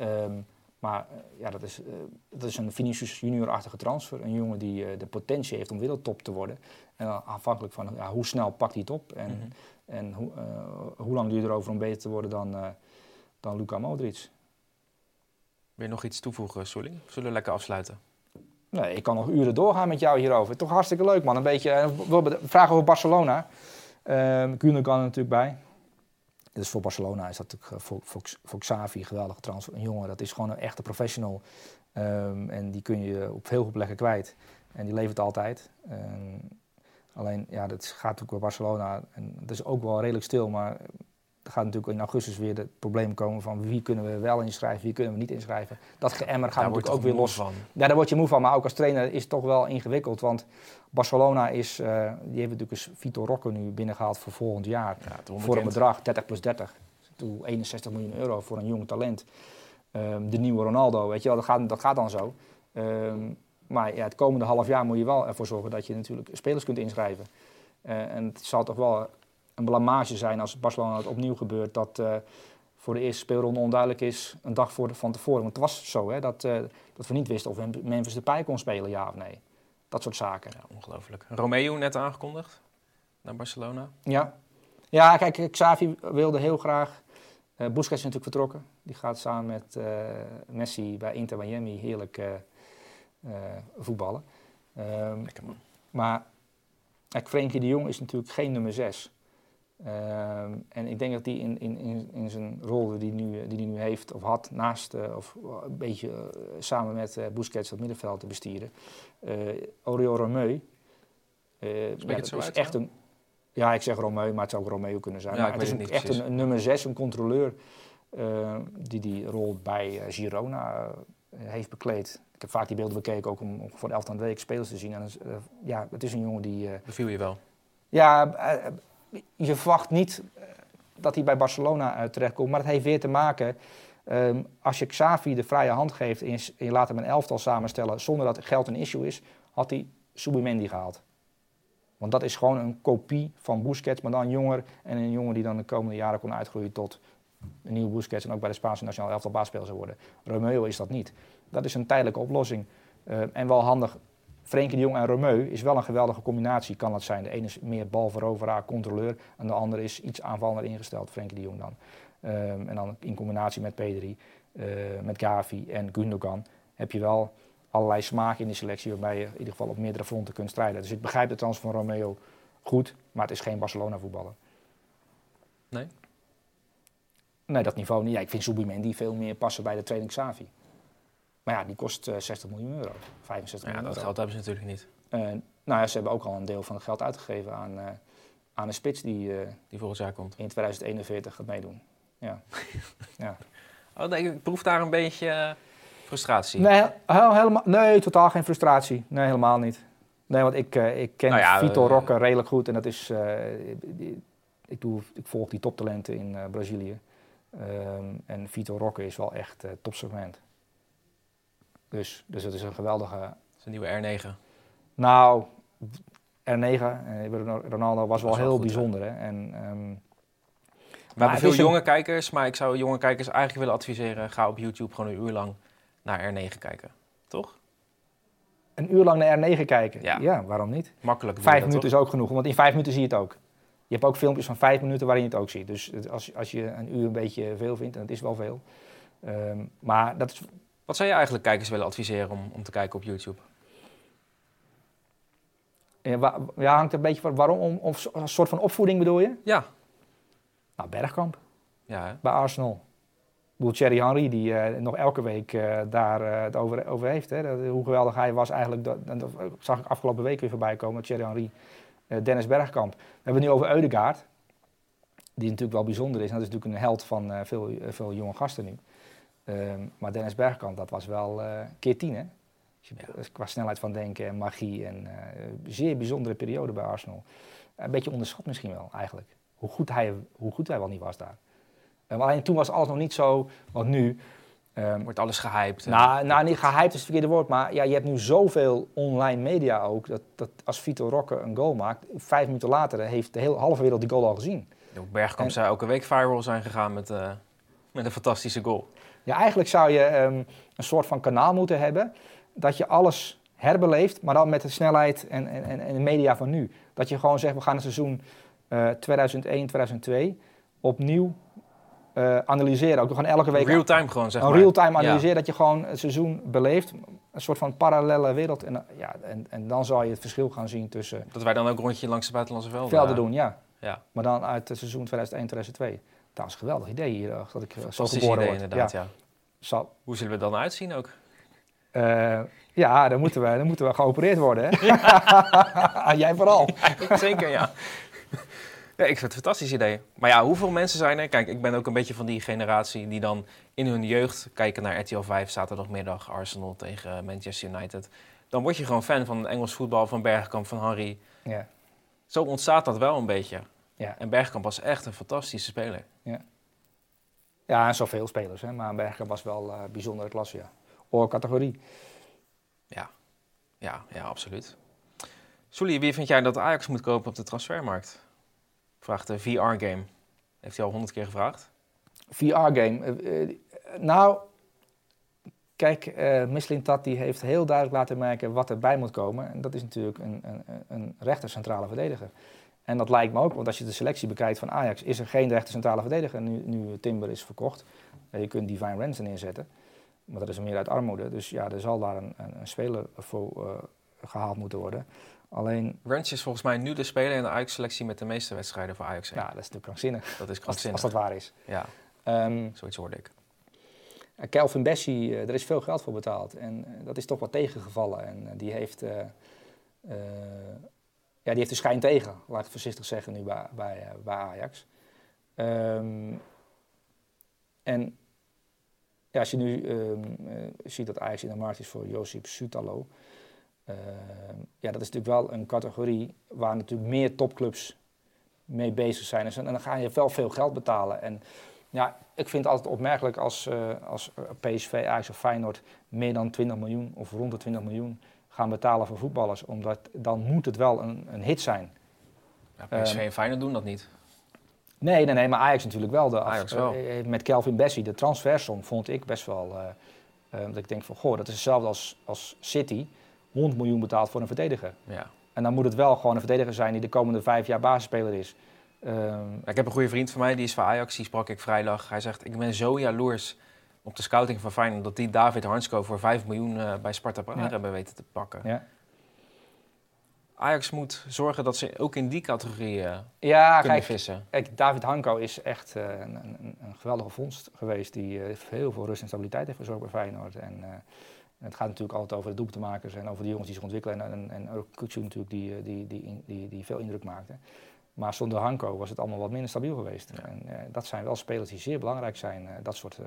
Um, maar uh, ja, dat is, uh, dat is een Vinicius Junior-achtige transfer. Een jongen die de potentie heeft om wereldtop te worden. En afhankelijk van ja, hoe snel pakt hij het op. En, mm -hmm. en hoe, hoe lang duurt het erover om beter te worden dan, dan Luka Modric. Wil je nog iets toevoegen, Soeling? Zullen lekker afsluiten? Nee, ik kan nog uren doorgaan met jou hierover. Toch hartstikke leuk, man. Een beetje uh, vragen over Barcelona. Uh, Kuhne kan er natuurlijk bij. Dus voor Barcelona is dat natuurlijk voor, voor, voor Xavi een geweldige transfer. Een jongen, dat is gewoon een echte professional. Um, en die kun je op veel plekken kwijt. En die levert altijd. Alleen, ja, dat gaat natuurlijk bij Barcelona. En dat is ook wel redelijk stil, maar er gaat natuurlijk in augustus weer het probleem komen van wie kunnen we wel inschrijven, wie kunnen we niet inschrijven. Dat geëmmer gaat daar natuurlijk ook weer los. Van. Ja, daar word je moe van, maar ook als trainer is het toch wel ingewikkeld. Want Barcelona is, uh, die heeft natuurlijk eens Vitor Roque nu binnengehaald voor volgend jaar. Ja, voor een bedrag, 30 plus 30. Toen 61 miljoen euro voor een jong talent. Um, de nieuwe Ronaldo, weet je wel, dat gaat, dat gaat dan zo. Um, maar ja, het komende half jaar moet je wel ervoor zorgen dat je natuurlijk spelers kunt inschrijven. Uh, en het zal toch wel een blamage zijn als Barcelona het opnieuw gebeurt. Dat uh, voor de eerste speelronde onduidelijk is een dag voor de, van tevoren. Want het was zo hè, dat, uh, dat we niet wisten of Memphis de Pij kon spelen, ja of nee. Dat soort zaken. Ja, ongelooflijk. Romeo net aangekondigd naar Barcelona. Ja. Ja, kijk, Xavi wilde heel graag. Uh, Busquets is natuurlijk vertrokken. Die gaat samen met uh, Messi bij Inter Miami heerlijk voetballen. Um, Lekker man. Maar kijk, Frenkie de Jong is natuurlijk geen nummer 6. Um, en ik denk dat hij in, in, in, in zijn rol die hij nu, die nu heeft of had, naast uh, of een beetje uh, samen met uh, Busquets het middenveld te bestieren, Oriol Romeu. Ja, zo is uit, echt een. Ja, ik zeg Romeu, maar het zou ook Romeo kunnen zijn. Ja, maar het is een, het echt een, een nummer 6, een controleur, die die rol bij Girona heeft bekleed. Ik heb vaak die beelden bekeken ook om, om voor de elftal week spelers te zien. En ja, het is een jongen die... Beviel je wel? Ja, je verwacht niet dat hij bij Barcelona terechtkomt. Maar het heeft weer te maken... Um, als je Xavi de vrije hand geeft en je, laat hem een elftal samenstellen zonder dat geld een issue is, had hij Subimendi gehaald. Want dat is gewoon een kopie van Busquets, maar dan jonger. En een jongen die dan de komende jaren kon uitgroeien tot een nieuwe Busquets en ook bij de Spaanse nationale elftal baasspeler zou worden. Romeo is dat niet. Dat is een tijdelijke oplossing. Uh, en wel handig. Frenkie de Jong en Romeu is wel een geweldige combinatie, kan dat zijn. De ene is meer balveroveraar, controleur. En de andere is iets aanvallender ingesteld, Frenkie de Jong dan. Um, en dan in combinatie met Pedri, uh, met Gavi en Gundogan heb je wel allerlei smaak in die selectie waarbij je in ieder geval op meerdere fronten kunt strijden. Dus ik begrijp de trans van Romeo goed, maar het is geen Barcelona voetballer. Nee? Nee, dat niveau niet. Ja, ik vind Subimendi veel meer passen bij de training Xavi. Maar ja, die kost uh, 60 miljoen euro, 65 ja, miljoen dat euro. geld hebben ze natuurlijk niet. Uh, nou ja, ze hebben ook al een deel van het geld uitgegeven aan, uh, aan een spits die, die volgend jaar komt. in 2041 gaat meedoen. Ja. [laughs] ja. Oh, nee, ik proef daar een beetje frustratie. Nee, helemaal, nee, totaal geen frustratie. Nee, helemaal niet. Nee, want ik, uh, ik ken Nou ja, Vitor eh, Roque redelijk goed. En dat is, uh, ik, doe, ik volg die toptalenten in eh, Brazilië. Ehm, en Vitor Roque is wel echt eh topsegment. Dus, dus het is een geweldige... Dat is een nieuwe R9. Nou, R9, eh, Ronaldo was wel heel goed, bijzonder. Hè? En, ehm, We hebben het veel een- jonge kijkers, maar ik zou jonge kijkers eigenlijk willen adviseren: ga op YouTube gewoon een uur lang naar R9 kijken. Toch? een uur lang naar R9 kijken. Ja. Ja, waarom niet? Makkelijk. Vijf minuten toch? is ook genoeg, want in vijf minuten zie je het ook. Je hebt ook filmpjes van vijf minuten waarin je het ook ziet. Dus het- als, als je een uur een beetje veel vindt, en dat is wel veel. Ehm, maar dat is, Wat zou je eigenlijk kijkers willen adviseren om, om te kijken op YouTube? ja, hangt een beetje van waarom, om, of een soort van opvoeding bedoel je? Ja. Nou, Bergkamp Ja, hè? bij Arsenal. Ik bedoel, Thierry Henry, die eh, nog elke week eh, daar eh, het over, over heeft. Hè? Dat- hoe geweldig hij was eigenlijk. Dat, en dat zag ik afgelopen week weer voorbij komen. Thierry Henry, Dennis Bergkamp. We hebben het nu over Eudegaard. Die natuurlijk wel bijzonder is. En dat is natuurlijk een held van veel, veel jonge gasten nu. Ehm, maar Dennis Bergkamp, dat was wel eh, keer tien, hè? Ja. Qua snelheid van denken en magie. En eh, zeer bijzondere periode bij Arsenal. Een beetje onderschat misschien wel, eigenlijk. Hoe goed hij, hoe goed hij wel niet was daar. Eh, maar alleen toen was alles nog niet zo, want nu... ehm, Wordt alles gehyped. nou, nou, niet gehyped is het verkeerde woord, maar ja, je hebt nu zoveel online media ook, dat, dat als Vitor Roque een goal maakt, vijf minuten later heeft de hele halve wereld die goal al gezien. Bergkamp En- zou elke week viral zijn gegaan met, eh, met een fantastische goal. Ja, eigenlijk zou je ehm, een soort van kanaal moeten hebben, dat je alles herbeleeft, maar dan met de snelheid en, en, en en de media van nu. Dat je gewoon zegt, we gaan het seizoen eh 2001, 2002 opnieuw eh, analyseren. Ook gewoon elke week Real time gewoon, zeg maar. real-time Ja. analyseren, dat je gewoon het seizoen beleeft. Een soort van parallele wereld. En, eh, ja, en, en dan zal je het verschil gaan zien tussen Dat wij dan ook een rondje langs de buitenlandse velden velden eh, doen, ja. Ja, Maar dan uit het seizoen 2001, 2002. Dat is een geweldig idee hier, eh, dat ik eh, zo geboren idee word. inderdaad, Ja, ja. Zal- Hoe zullen we er dan uitzien ook? eh, ja, dan moeten, we, dan moeten we geopereerd worden, hè? [laughs] Jij vooral. [laughs] Zeker, ja. Ja, ik vind het een fantastisch idee. Maar ja, hoeveel mensen zijn er? Kijk, ik ben ook een beetje van die generatie die dan in hun jeugd kijken naar RTL 5, zaterdagmiddag, Arsenal tegen Manchester United. Dan word je gewoon fan van Engels voetbal, van Bergkamp, van Harry. Ja, Zo ontstaat dat wel een beetje. Ja. En Bergkamp was echt een fantastische speler. ja en zoveel spelers, hè? maar Bergen was wel eh bijzondere klasse, ja. Oorcategorie. Ja, ja, ja, absoluut. Sully, wie vind jij dat Ajax moet kopen op de transfermarkt? Vraagt de VR-game. Heeft hij al honderd keer gevraagd? VR-game. Eh, eh, nou, kijk, eh Mislintat die heeft heel duidelijk laten merken wat erbij moet komen. En dat is natuurlijk een, een, een rechter centrale verdediger. En dat lijkt me ook, want als je de selectie bekijkt van Ajax, is er geen rechter centrale verdediger nu, nu Timber is verkocht. Eh, je kunt Divine Ransom neerzetten, maar dat is meer uit armoede. Dus ja, er zal daar een, een, een speler voor eh, gehaald moeten worden. Alleen, Ranch is volgens mij nu de speler in de Ajax-selectie met de meeste wedstrijden voor Ajax. ja, dat is natuurlijk krankzinnig, Dat is als, krankzinnig. als dat waar is. Ja, Ehm, zoiets hoorde ik. Uh, Kelvin Bessie, uh, er is veel geld voor betaald. En dat is toch wat tegengevallen. En die, heeft, uh, ja, die heeft de schijn tegen, laat ik voorzichtig zeggen, nu bij, bij, bij Ajax. Um, en ja, als je nu ehm, eh, ziet dat Ajax in de markt is voor Josip Sutalo. ehm, ja, dat is natuurlijk wel een categorie waar natuurlijk meer topclubs mee bezig zijn. En dan ga je wel veel geld betalen. En ja, ik vind het altijd opmerkelijk als, eh, als PSV, Ajax of Feyenoord meer dan 20 miljoen of rond de 20 miljoen gaan betalen voor voetballers. Omdat dan moet het wel een, een hit zijn. Ja, PSV Ehm, en Feyenoord doen dat niet. Nee, nee, nee, maar Ajax natuurlijk wel. De, Ajax wel. eh, met Kelvin Bessie, de transfersom vond ik best wel... eh, eh, dat ik denk van, goh, dat is hetzelfde als, als City. 100 miljoen betaald voor een verdediger. Ja. En dan moet het wel gewoon een verdediger zijn die de komende vijf jaar basisspeler is. Ehm, Ik heb een goede vriend van mij, die is van Ajax, die sprak ik vrijdag. Hij zegt, ik ben zo jaloers op de scouting van Feyenoord... dat die David Hansko voor 5 miljoen eh, bij Sparta Praag Ja. hebben weten te pakken. ja. Ajax moet zorgen dat ze ook in die categorie eh, ja, kunnen kijk, vissen. kijk, David Hanko is echt eh, een, een, een geweldige vondst geweest. Die eh, heel veel rust en stabiliteit heeft verzorgd bij Feyenoord. En, het gaat natuurlijk altijd over de doelpuntenmakers en over de jongens die zich ontwikkelen. En, en, en ook Kutsu natuurlijk, die, die, die, die, die veel indruk maakte. Maar zonder Hanko was het allemaal wat minder stabiel geweest. Ja. En dat zijn wel spelers die zeer belangrijk zijn. dat soort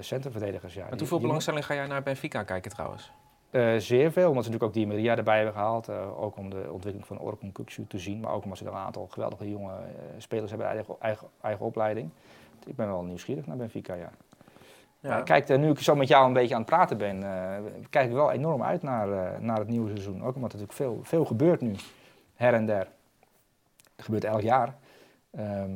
centrumverdedigers. Ja, Die- hoeveel belangstelling ga jij naar Benfica kijken trouwens? eh, zeer veel, omdat ze natuurlijk ook die Maria erbij hebben gehaald. eh, ook om de ontwikkeling van Orkun Kuksu te zien. Maar ook omdat ze een aantal geweldige jonge eh, spelers hebben, eigen, eigen, eigen opleiding. Ik ben wel nieuwsgierig naar Benfica, ja. Ja. Kijk, eh, nu ik zo met jou een beetje aan het praten ben, eh, kijk ik wel enorm uit naar, eh, naar het nieuwe seizoen. Ook omdat er natuurlijk veel, veel gebeurt nu, her en der. Het gebeurt elk jaar. Ehm,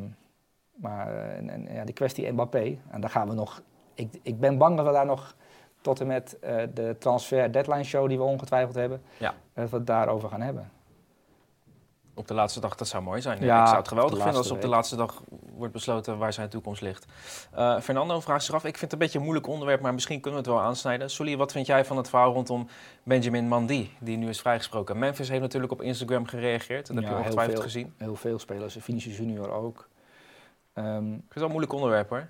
maar eh, en, en, ja, die kwestie Mbappé, en daar gaan we nog... Ik, ik ben bang dat we daar nog tot en met eh, de transfer deadline show die we ongetwijfeld hebben, Ja. dat we het daarover gaan hebben. Op de laatste dag, dat zou mooi zijn. Ja, ik zou het geweldig de vinden als op de laatste dag wordt besloten waar zijn toekomst ligt. Eh, Fernando vraagt zich af, ik vind het een beetje een moeilijk onderwerp, maar misschien kunnen we het wel aansnijden. Sully, wat vind jij van het verhaal rondom Benjamin Mandy, die nu is vrijgesproken? Memphis heeft natuurlijk op Instagram gereageerd, dat heb je ongetwijfeld gezien. Heel veel spelers, Vinicius Junior ook. Ehm, Het is wel een moeilijk onderwerp hoor.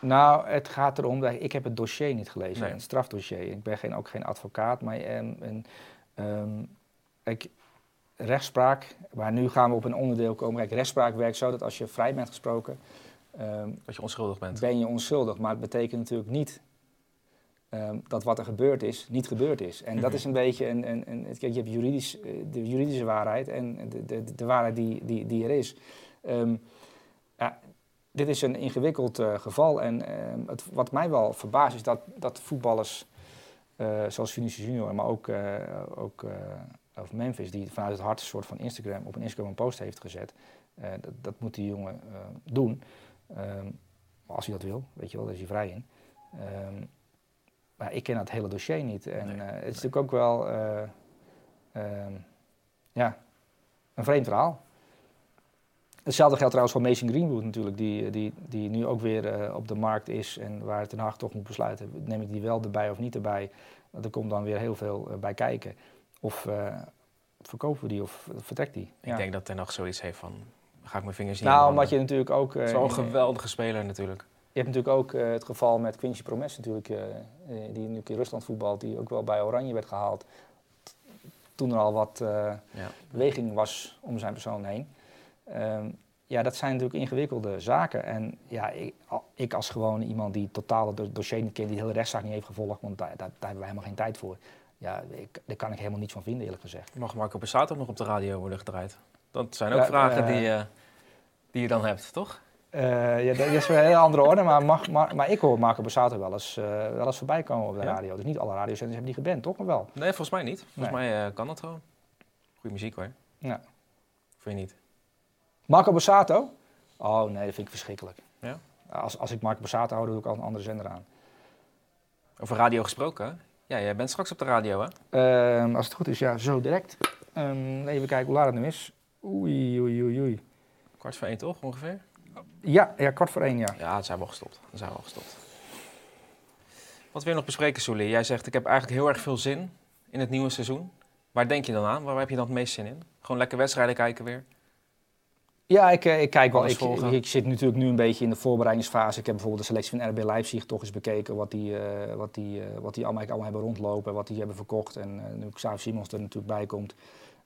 Nou, het gaat erom dat ik heb het dossier niet gelezen, Nee. het strafdossier. Ik ben geen, ook geen advocaat, maar ehm, en, ehm, kijk, rechtspraak, maar nu gaan we op een onderdeel komen. Kijk, rechtspraak werkt zo dat als je vrij bent gesproken, ehm, Dat je onschuldig bent. ben je onschuldig. Maar het betekent natuurlijk niet dat wat er gebeurd is, niet gebeurd is. En dat Mhm. is een beetje een, een, een kijk, je hebt juridisch, eh, de juridische waarheid en de, de, de waarheid die, die, die er is. Ja, dit is een ingewikkeld eh, geval. En ehm, het, wat mij wel verbaast is dat, dat voetballers eh, zoals Vinicius Junior, maar ook, eh, ook of Memphis, die vanuit het hart een soort van Instagram op een Instagram een post heeft gezet. dat, dat moet die jongen doen. Ehm, als hij dat wil, weet je wel, daar is hij vrij in. Ehm, maar ik ken het hele dossier niet. En Nee, het is nee. natuurlijk ook wel ja, een vreemd verhaal. Hetzelfde geldt trouwens voor Mason Greenwood natuurlijk, die, die, die nu ook weer eh, op de markt is en waar Ten Hag toch moet besluiten, neem ik die wel erbij of niet erbij. Er komt dan weer heel veel eh, bij kijken. Of eh, verkopen we die of vertrekt die? Ik denk dat Ten Hag zoiets heeft van, ga ik mijn vingers niet nou, omdat je natuurlijk ook... in- geweldige speler natuurlijk. je hebt natuurlijk ook het geval met Quincy Promes natuurlijk, die nu in Rusland voetbalt, die ook wel bij Oranje werd gehaald. Toen er al wat Ja. beweging was om zijn persoon heen. Ehm, ja, dat zijn natuurlijk ingewikkelde zaken. En ja, ik, ik als gewoon iemand die totaal het do- dossier niet kent, die de hele rechtszaak niet heeft gevolgd, want daar, daar, daar hebben we helemaal geen tijd voor. Ja, ik, daar kan ik helemaal niets van vinden, eerlijk gezegd. Mag Marco Borsato nog op de radio worden gedraaid? Dat zijn ook Ja, vragen eh, die, die je dan hebt, toch? Eh, ja, dat is weer een hele andere orde, maar, mag, maar, maar ik hoor Marco Borsato wel eens, eh, wel eens voorbij komen op de Ja? radio. Dus niet alle radiozenders hebben die geband, toch? Maar wel. Nee, volgens mij niet. Volgens Nee. mij kan dat gewoon. Goeie muziek hoor. Ja. Vind je niet? Marco Borsato? Oh nee, dat vind ik verschrikkelijk. Ja? Als, als ik Marco Borsato hou, doe ik al een andere zender aan. Over radio gesproken. Ja, jij bent straks op de radio, hè? Ehm, als het goed is, ja, zo direct. Ehm, even kijken hoe laat het nu is. Oei, oei, oei, oei. Kwart voor één, toch, ongeveer? Ja, ja, kwart voor één, ja. Ja, het zijn we al gestopt. Dan zijn we al gestopt. Wat wil je nog bespreken, Soelie? Jij zegt, ik heb eigenlijk heel erg veel zin in het nieuwe seizoen. Waar denk je dan aan? Waar heb je dan het meest zin in? Gewoon lekker wedstrijden kijken weer? Ja, ik, eh, ik kijk wel. Ik, zit natuurlijk nu een beetje in de voorbereidingsfase. Ik heb bijvoorbeeld de selectie van RB Leipzig toch eens bekeken. Wat die, eh, wat die, eh, wat die allemaal, allemaal hebben rondlopen. Wat die hebben verkocht. En eh, nu Xavi Simons er natuurlijk bij komt.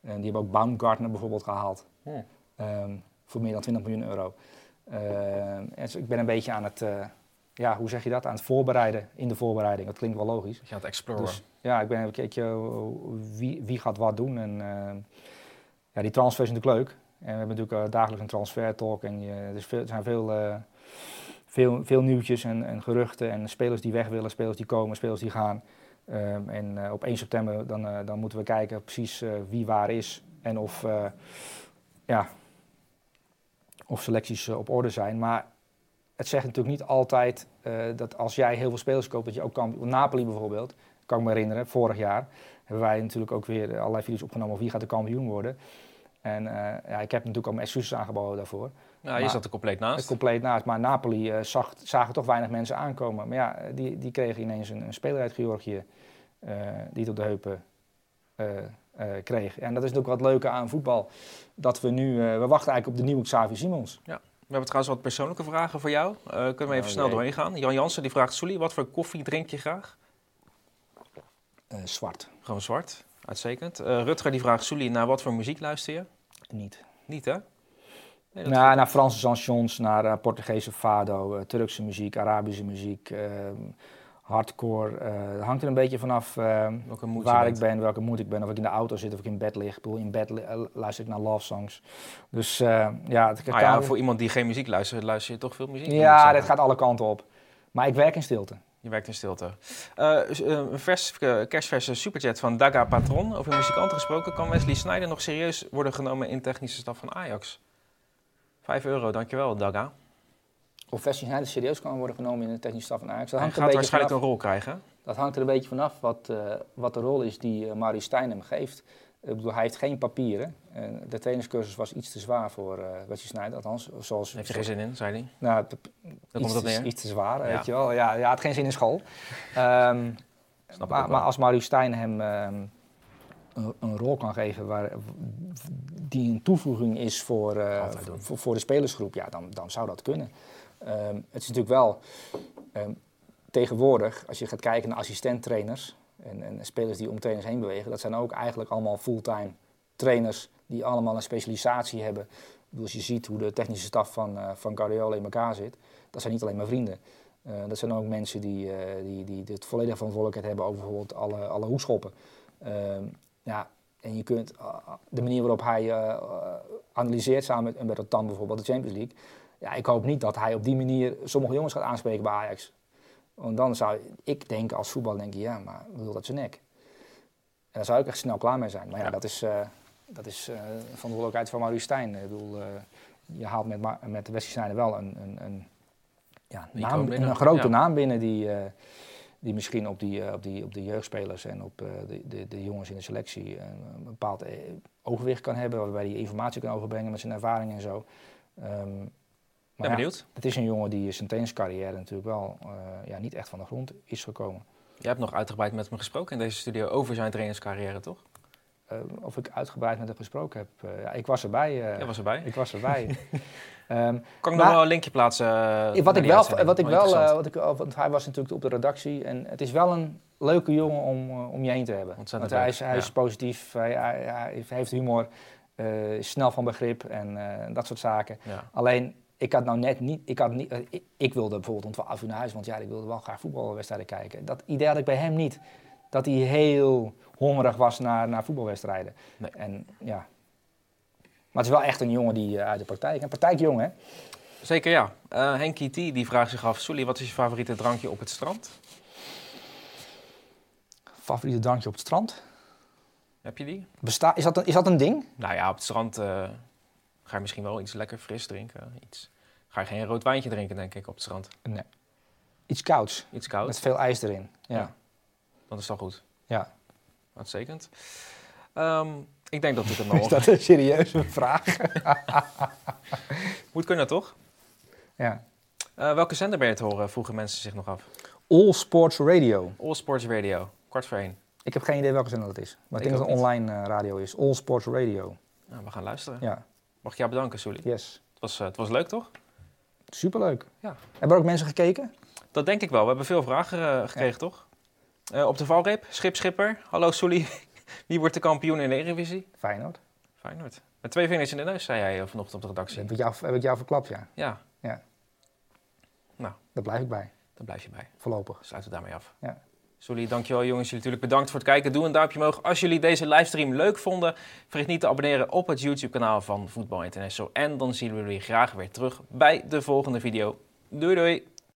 En die hebben ook Baumgartner bijvoorbeeld gehaald. Hm. Ehm, voor meer dan 20 miljoen euro. Ehm, en dus ik ben een beetje aan het, ja, hoe zeg je dat? Aan het voorbereiden, in de voorbereiding. Dat klinkt wel logisch. Je het exploren. Dus ja, ik ben even kijken uh, wie, wie gaat wat doen. En uh, ja, die transfer is natuurlijk leuk. En we hebben natuurlijk uh, dagelijks een transfer talk. En je, er, zijn veel, uh, veel, veel nieuwtjes en, en, geruchten. En spelers die weg willen, spelers die komen, spelers die gaan. Um, en uh, op 1 september dan, dan moeten we kijken precies wie waar is. En of, ja, of selecties op orde zijn. Maar het zegt natuurlijk niet altijd dat als jij heel veel spelers koopt, dat je ook kan. Napoli bijvoorbeeld, kan ik me herinneren, vorig jaar hebben wij natuurlijk ook weer allerlei video's opgenomen over wie gaat de kampioen worden. En uh, ja, ik heb natuurlijk al mijn excuses aangeboden daarvoor. Nou, je zat er compleet naast. Compleet naast. Maar Napoli uh, zag, zagen toch weinig mensen aankomen. Maar ja, die, die kregen ineens een, een speler uit Georgië uh, die het op de heupen kreeg. En dat is natuurlijk wat leuke aan voetbal. Dat we nu, we wachten eigenlijk op de nieuwe Xavi Simons. Ja. We hebben trouwens wat persoonlijke vragen voor jou. kunnen we even oh, snel doorheen gaan. Jan Jansen die vraagt, Soelie, wat voor koffie drink je graag? zwart. Gewoon zwart. Uitstekend. Uh, Rutger die vraagt, Soelie, naar wat voor muziek luister je? Niet. Niet, hè? Nee, nou, naar Franse chansons, naar uh, Portugese fado, uh, Turkse muziek, Arabische muziek, ehm, hardcore. Het hangt er een beetje vanaf ehm, waar ik ben, welke moed ik ben, of ik in de auto zit of ik in bed lig. Ik bedoel, in bed luister ik naar love songs. Dus ja, het ah, ja, voor iemand die geen muziek luistert, luister je toch veel muziek? Ja, dat gaat alle kanten op. Maar ik werk in stilte. Je werkt in stilte. Uh, een vers, uh, kerstverse superchat van Daga Patron. Over muzikanten gesproken. Kan Wesley Sneijder nog serieus worden genomen in technische staf van Ajax? 5 euro, dankjewel Daga. Of Wesley Sneijder serieus kan worden genomen in de technische staf van Ajax? Dat hangt Hij gaat waarschijnlijk vanaf, een rol krijgen. Dat hangt er een beetje vanaf wat, uh, wat de rol is die uh, Maurice Stijn hem geeft. Ik bedoel, hij heeft geen papieren. En de trainingscursus was iets te zwaar voor uh, Wesley Sneijder, althans. Zoals, heeft er geen zin in, zei hij? Nou, Dan komt dat neer. Iets te zwaar, ja. weet je wel. Ja, ja, had geen zin in school. [laughs] um, maar, maar, als Maurice Stijn hem um, een, een, rol kan geven waar, die een toevoeging is voor, uh, voor, voor, de spelersgroep, ja, dan, dan zou dat kunnen. Um, het is natuurlijk wel tegenwoordig, als je gaat kijken naar assistenttrainers en, en spelers die om trainers heen bewegen, dat zijn ook eigenlijk allemaal fulltime trainers die allemaal een specialisatie hebben. bedoel, als je ziet hoe de technische staf van, uh, van Guardiola in elkaar zit, dat zijn niet alleen maar vrienden. Uh, dat zijn ook mensen die, uh, die, die het volledige verantwoordelijkheid hebben over bijvoorbeeld alle, alle hoekschoppen. Ehm, ja, en je kunt de manier waarop hij analyseert samen met Umberto Tan bijvoorbeeld de Champions League. Ja, ik hoop niet dat hij op die manier sommige jongens gaat aanspreken bij Ajax. Want dan zou ik denken als voetbal, denk je, ja, maar bedoel dat ze nek. En daar zou ik echt snel klaar mee zijn. Maar ja, ja. dat is, uh, dat is uh, verantwoordelijkheid van Maurice Stijn. Ik bedoel, uh, je haalt met, met de Wesley Sneijder wel een, een, een, ja, naam, een grote ja. naam binnen die, die misschien op, die, op, die, op de jeugdspelers en op de, de, de, jongens in de selectie een bepaald overwicht kan hebben. Waarbij hij informatie kan overbrengen met zijn ervaring en zo. Um, ben ja, benieuwd. Het is een jongen die zijn tenniscarrière natuurlijk wel uh, ja, niet echt van de grond is gekomen. Je hebt nog uitgebreid met hem gesproken in deze studio over zijn trainerscarrière, toch? Uh, of ik uitgebreid met hem gesproken heb. Uh, ja, ik was erbij. Uh, was erbij? Ik was erbij. um, [laughs] kan ik nog wel een linkje plaatsen? wat ik wel, wat ik wel wat ik, want hij was natuurlijk op de redactie en het is wel een leuke jongen om, om je heen te hebben. Want hij is, hij ja. is positief, hij, hij, hij, heeft humor, is snel van begrip en dat soort zaken. Ja. Alleen ik had nou net niet, ik, had niet, ik, ik, wilde bijvoorbeeld om 12 uur naar huis, want ja, ik wilde wel graag voetbalwedstrijden kijken. Dat idee had ik bij hem niet. Dat hij heel hongerig was naar, naar voetbalwedstrijden. Nee. En ja. Maar het is wel echt een jongen die uh, uit de praktijk. Een praktijkjongen, hè? Zeker ja. Uh, Henkie T die vraagt zich af, Soelie, wat is je favoriete drankje op het strand? Favoriete drankje op het strand? Heb je die? Besta is, dat een, is dat een ding? Nou ja, op het strand uh, ga je misschien wel iets lekker fris drinken. Iets ga je geen rood wijntje drinken, denk ik, op het strand. Nee. Iets kouds. Iets kouds. Met veel ijs erin. Ja. ja. Dat is toch goed. Ja. Uitstekend. Um, ik denk dat dit een [laughs] Is dat een serieuze vraag? [laughs] Moet kunnen, toch? Ja. Uh, welke zender ben je te horen, vroegen mensen zich nog af. All Sports Radio. All Sports Radio, kwart voor één. Ik heb geen idee welke zender dat is. Maar ik, ik denk dat het online uh, radio is. All Sports Radio. Nou, we gaan luisteren. Ja. Mag ik jou bedanken, Sully? Yes. Het was, uh, het was leuk, toch? Superleuk. Ja. Hebben er ook mensen gekeken? Dat denk ik wel. We hebben veel vragen uh, gekregen, ja. toch? Uh, op de valreep, Schip Schipper. Hallo Sully. [laughs] Wie wordt de kampioen in de Eredivisie? Feyenoord. Feyenoord. Met twee vingers in de neus, zei jij vanochtend op de redactie. Heb ik jou, heb ik jou verklapt, ja. Ja. Ja. Nou. Daar blijf ik bij. Daar blijf je bij. Voorlopig. Sluiten we daarmee af. Ja. Sorry, dankjewel jongens. Jullie natuurlijk bedankt voor het kijken. Doe een duimpje omhoog als jullie deze livestream leuk vonden. Vergeet niet te abonneren op het YouTube kanaal van Voetbal International. En dan zien we jullie graag weer terug bij de volgende video. Doei doei!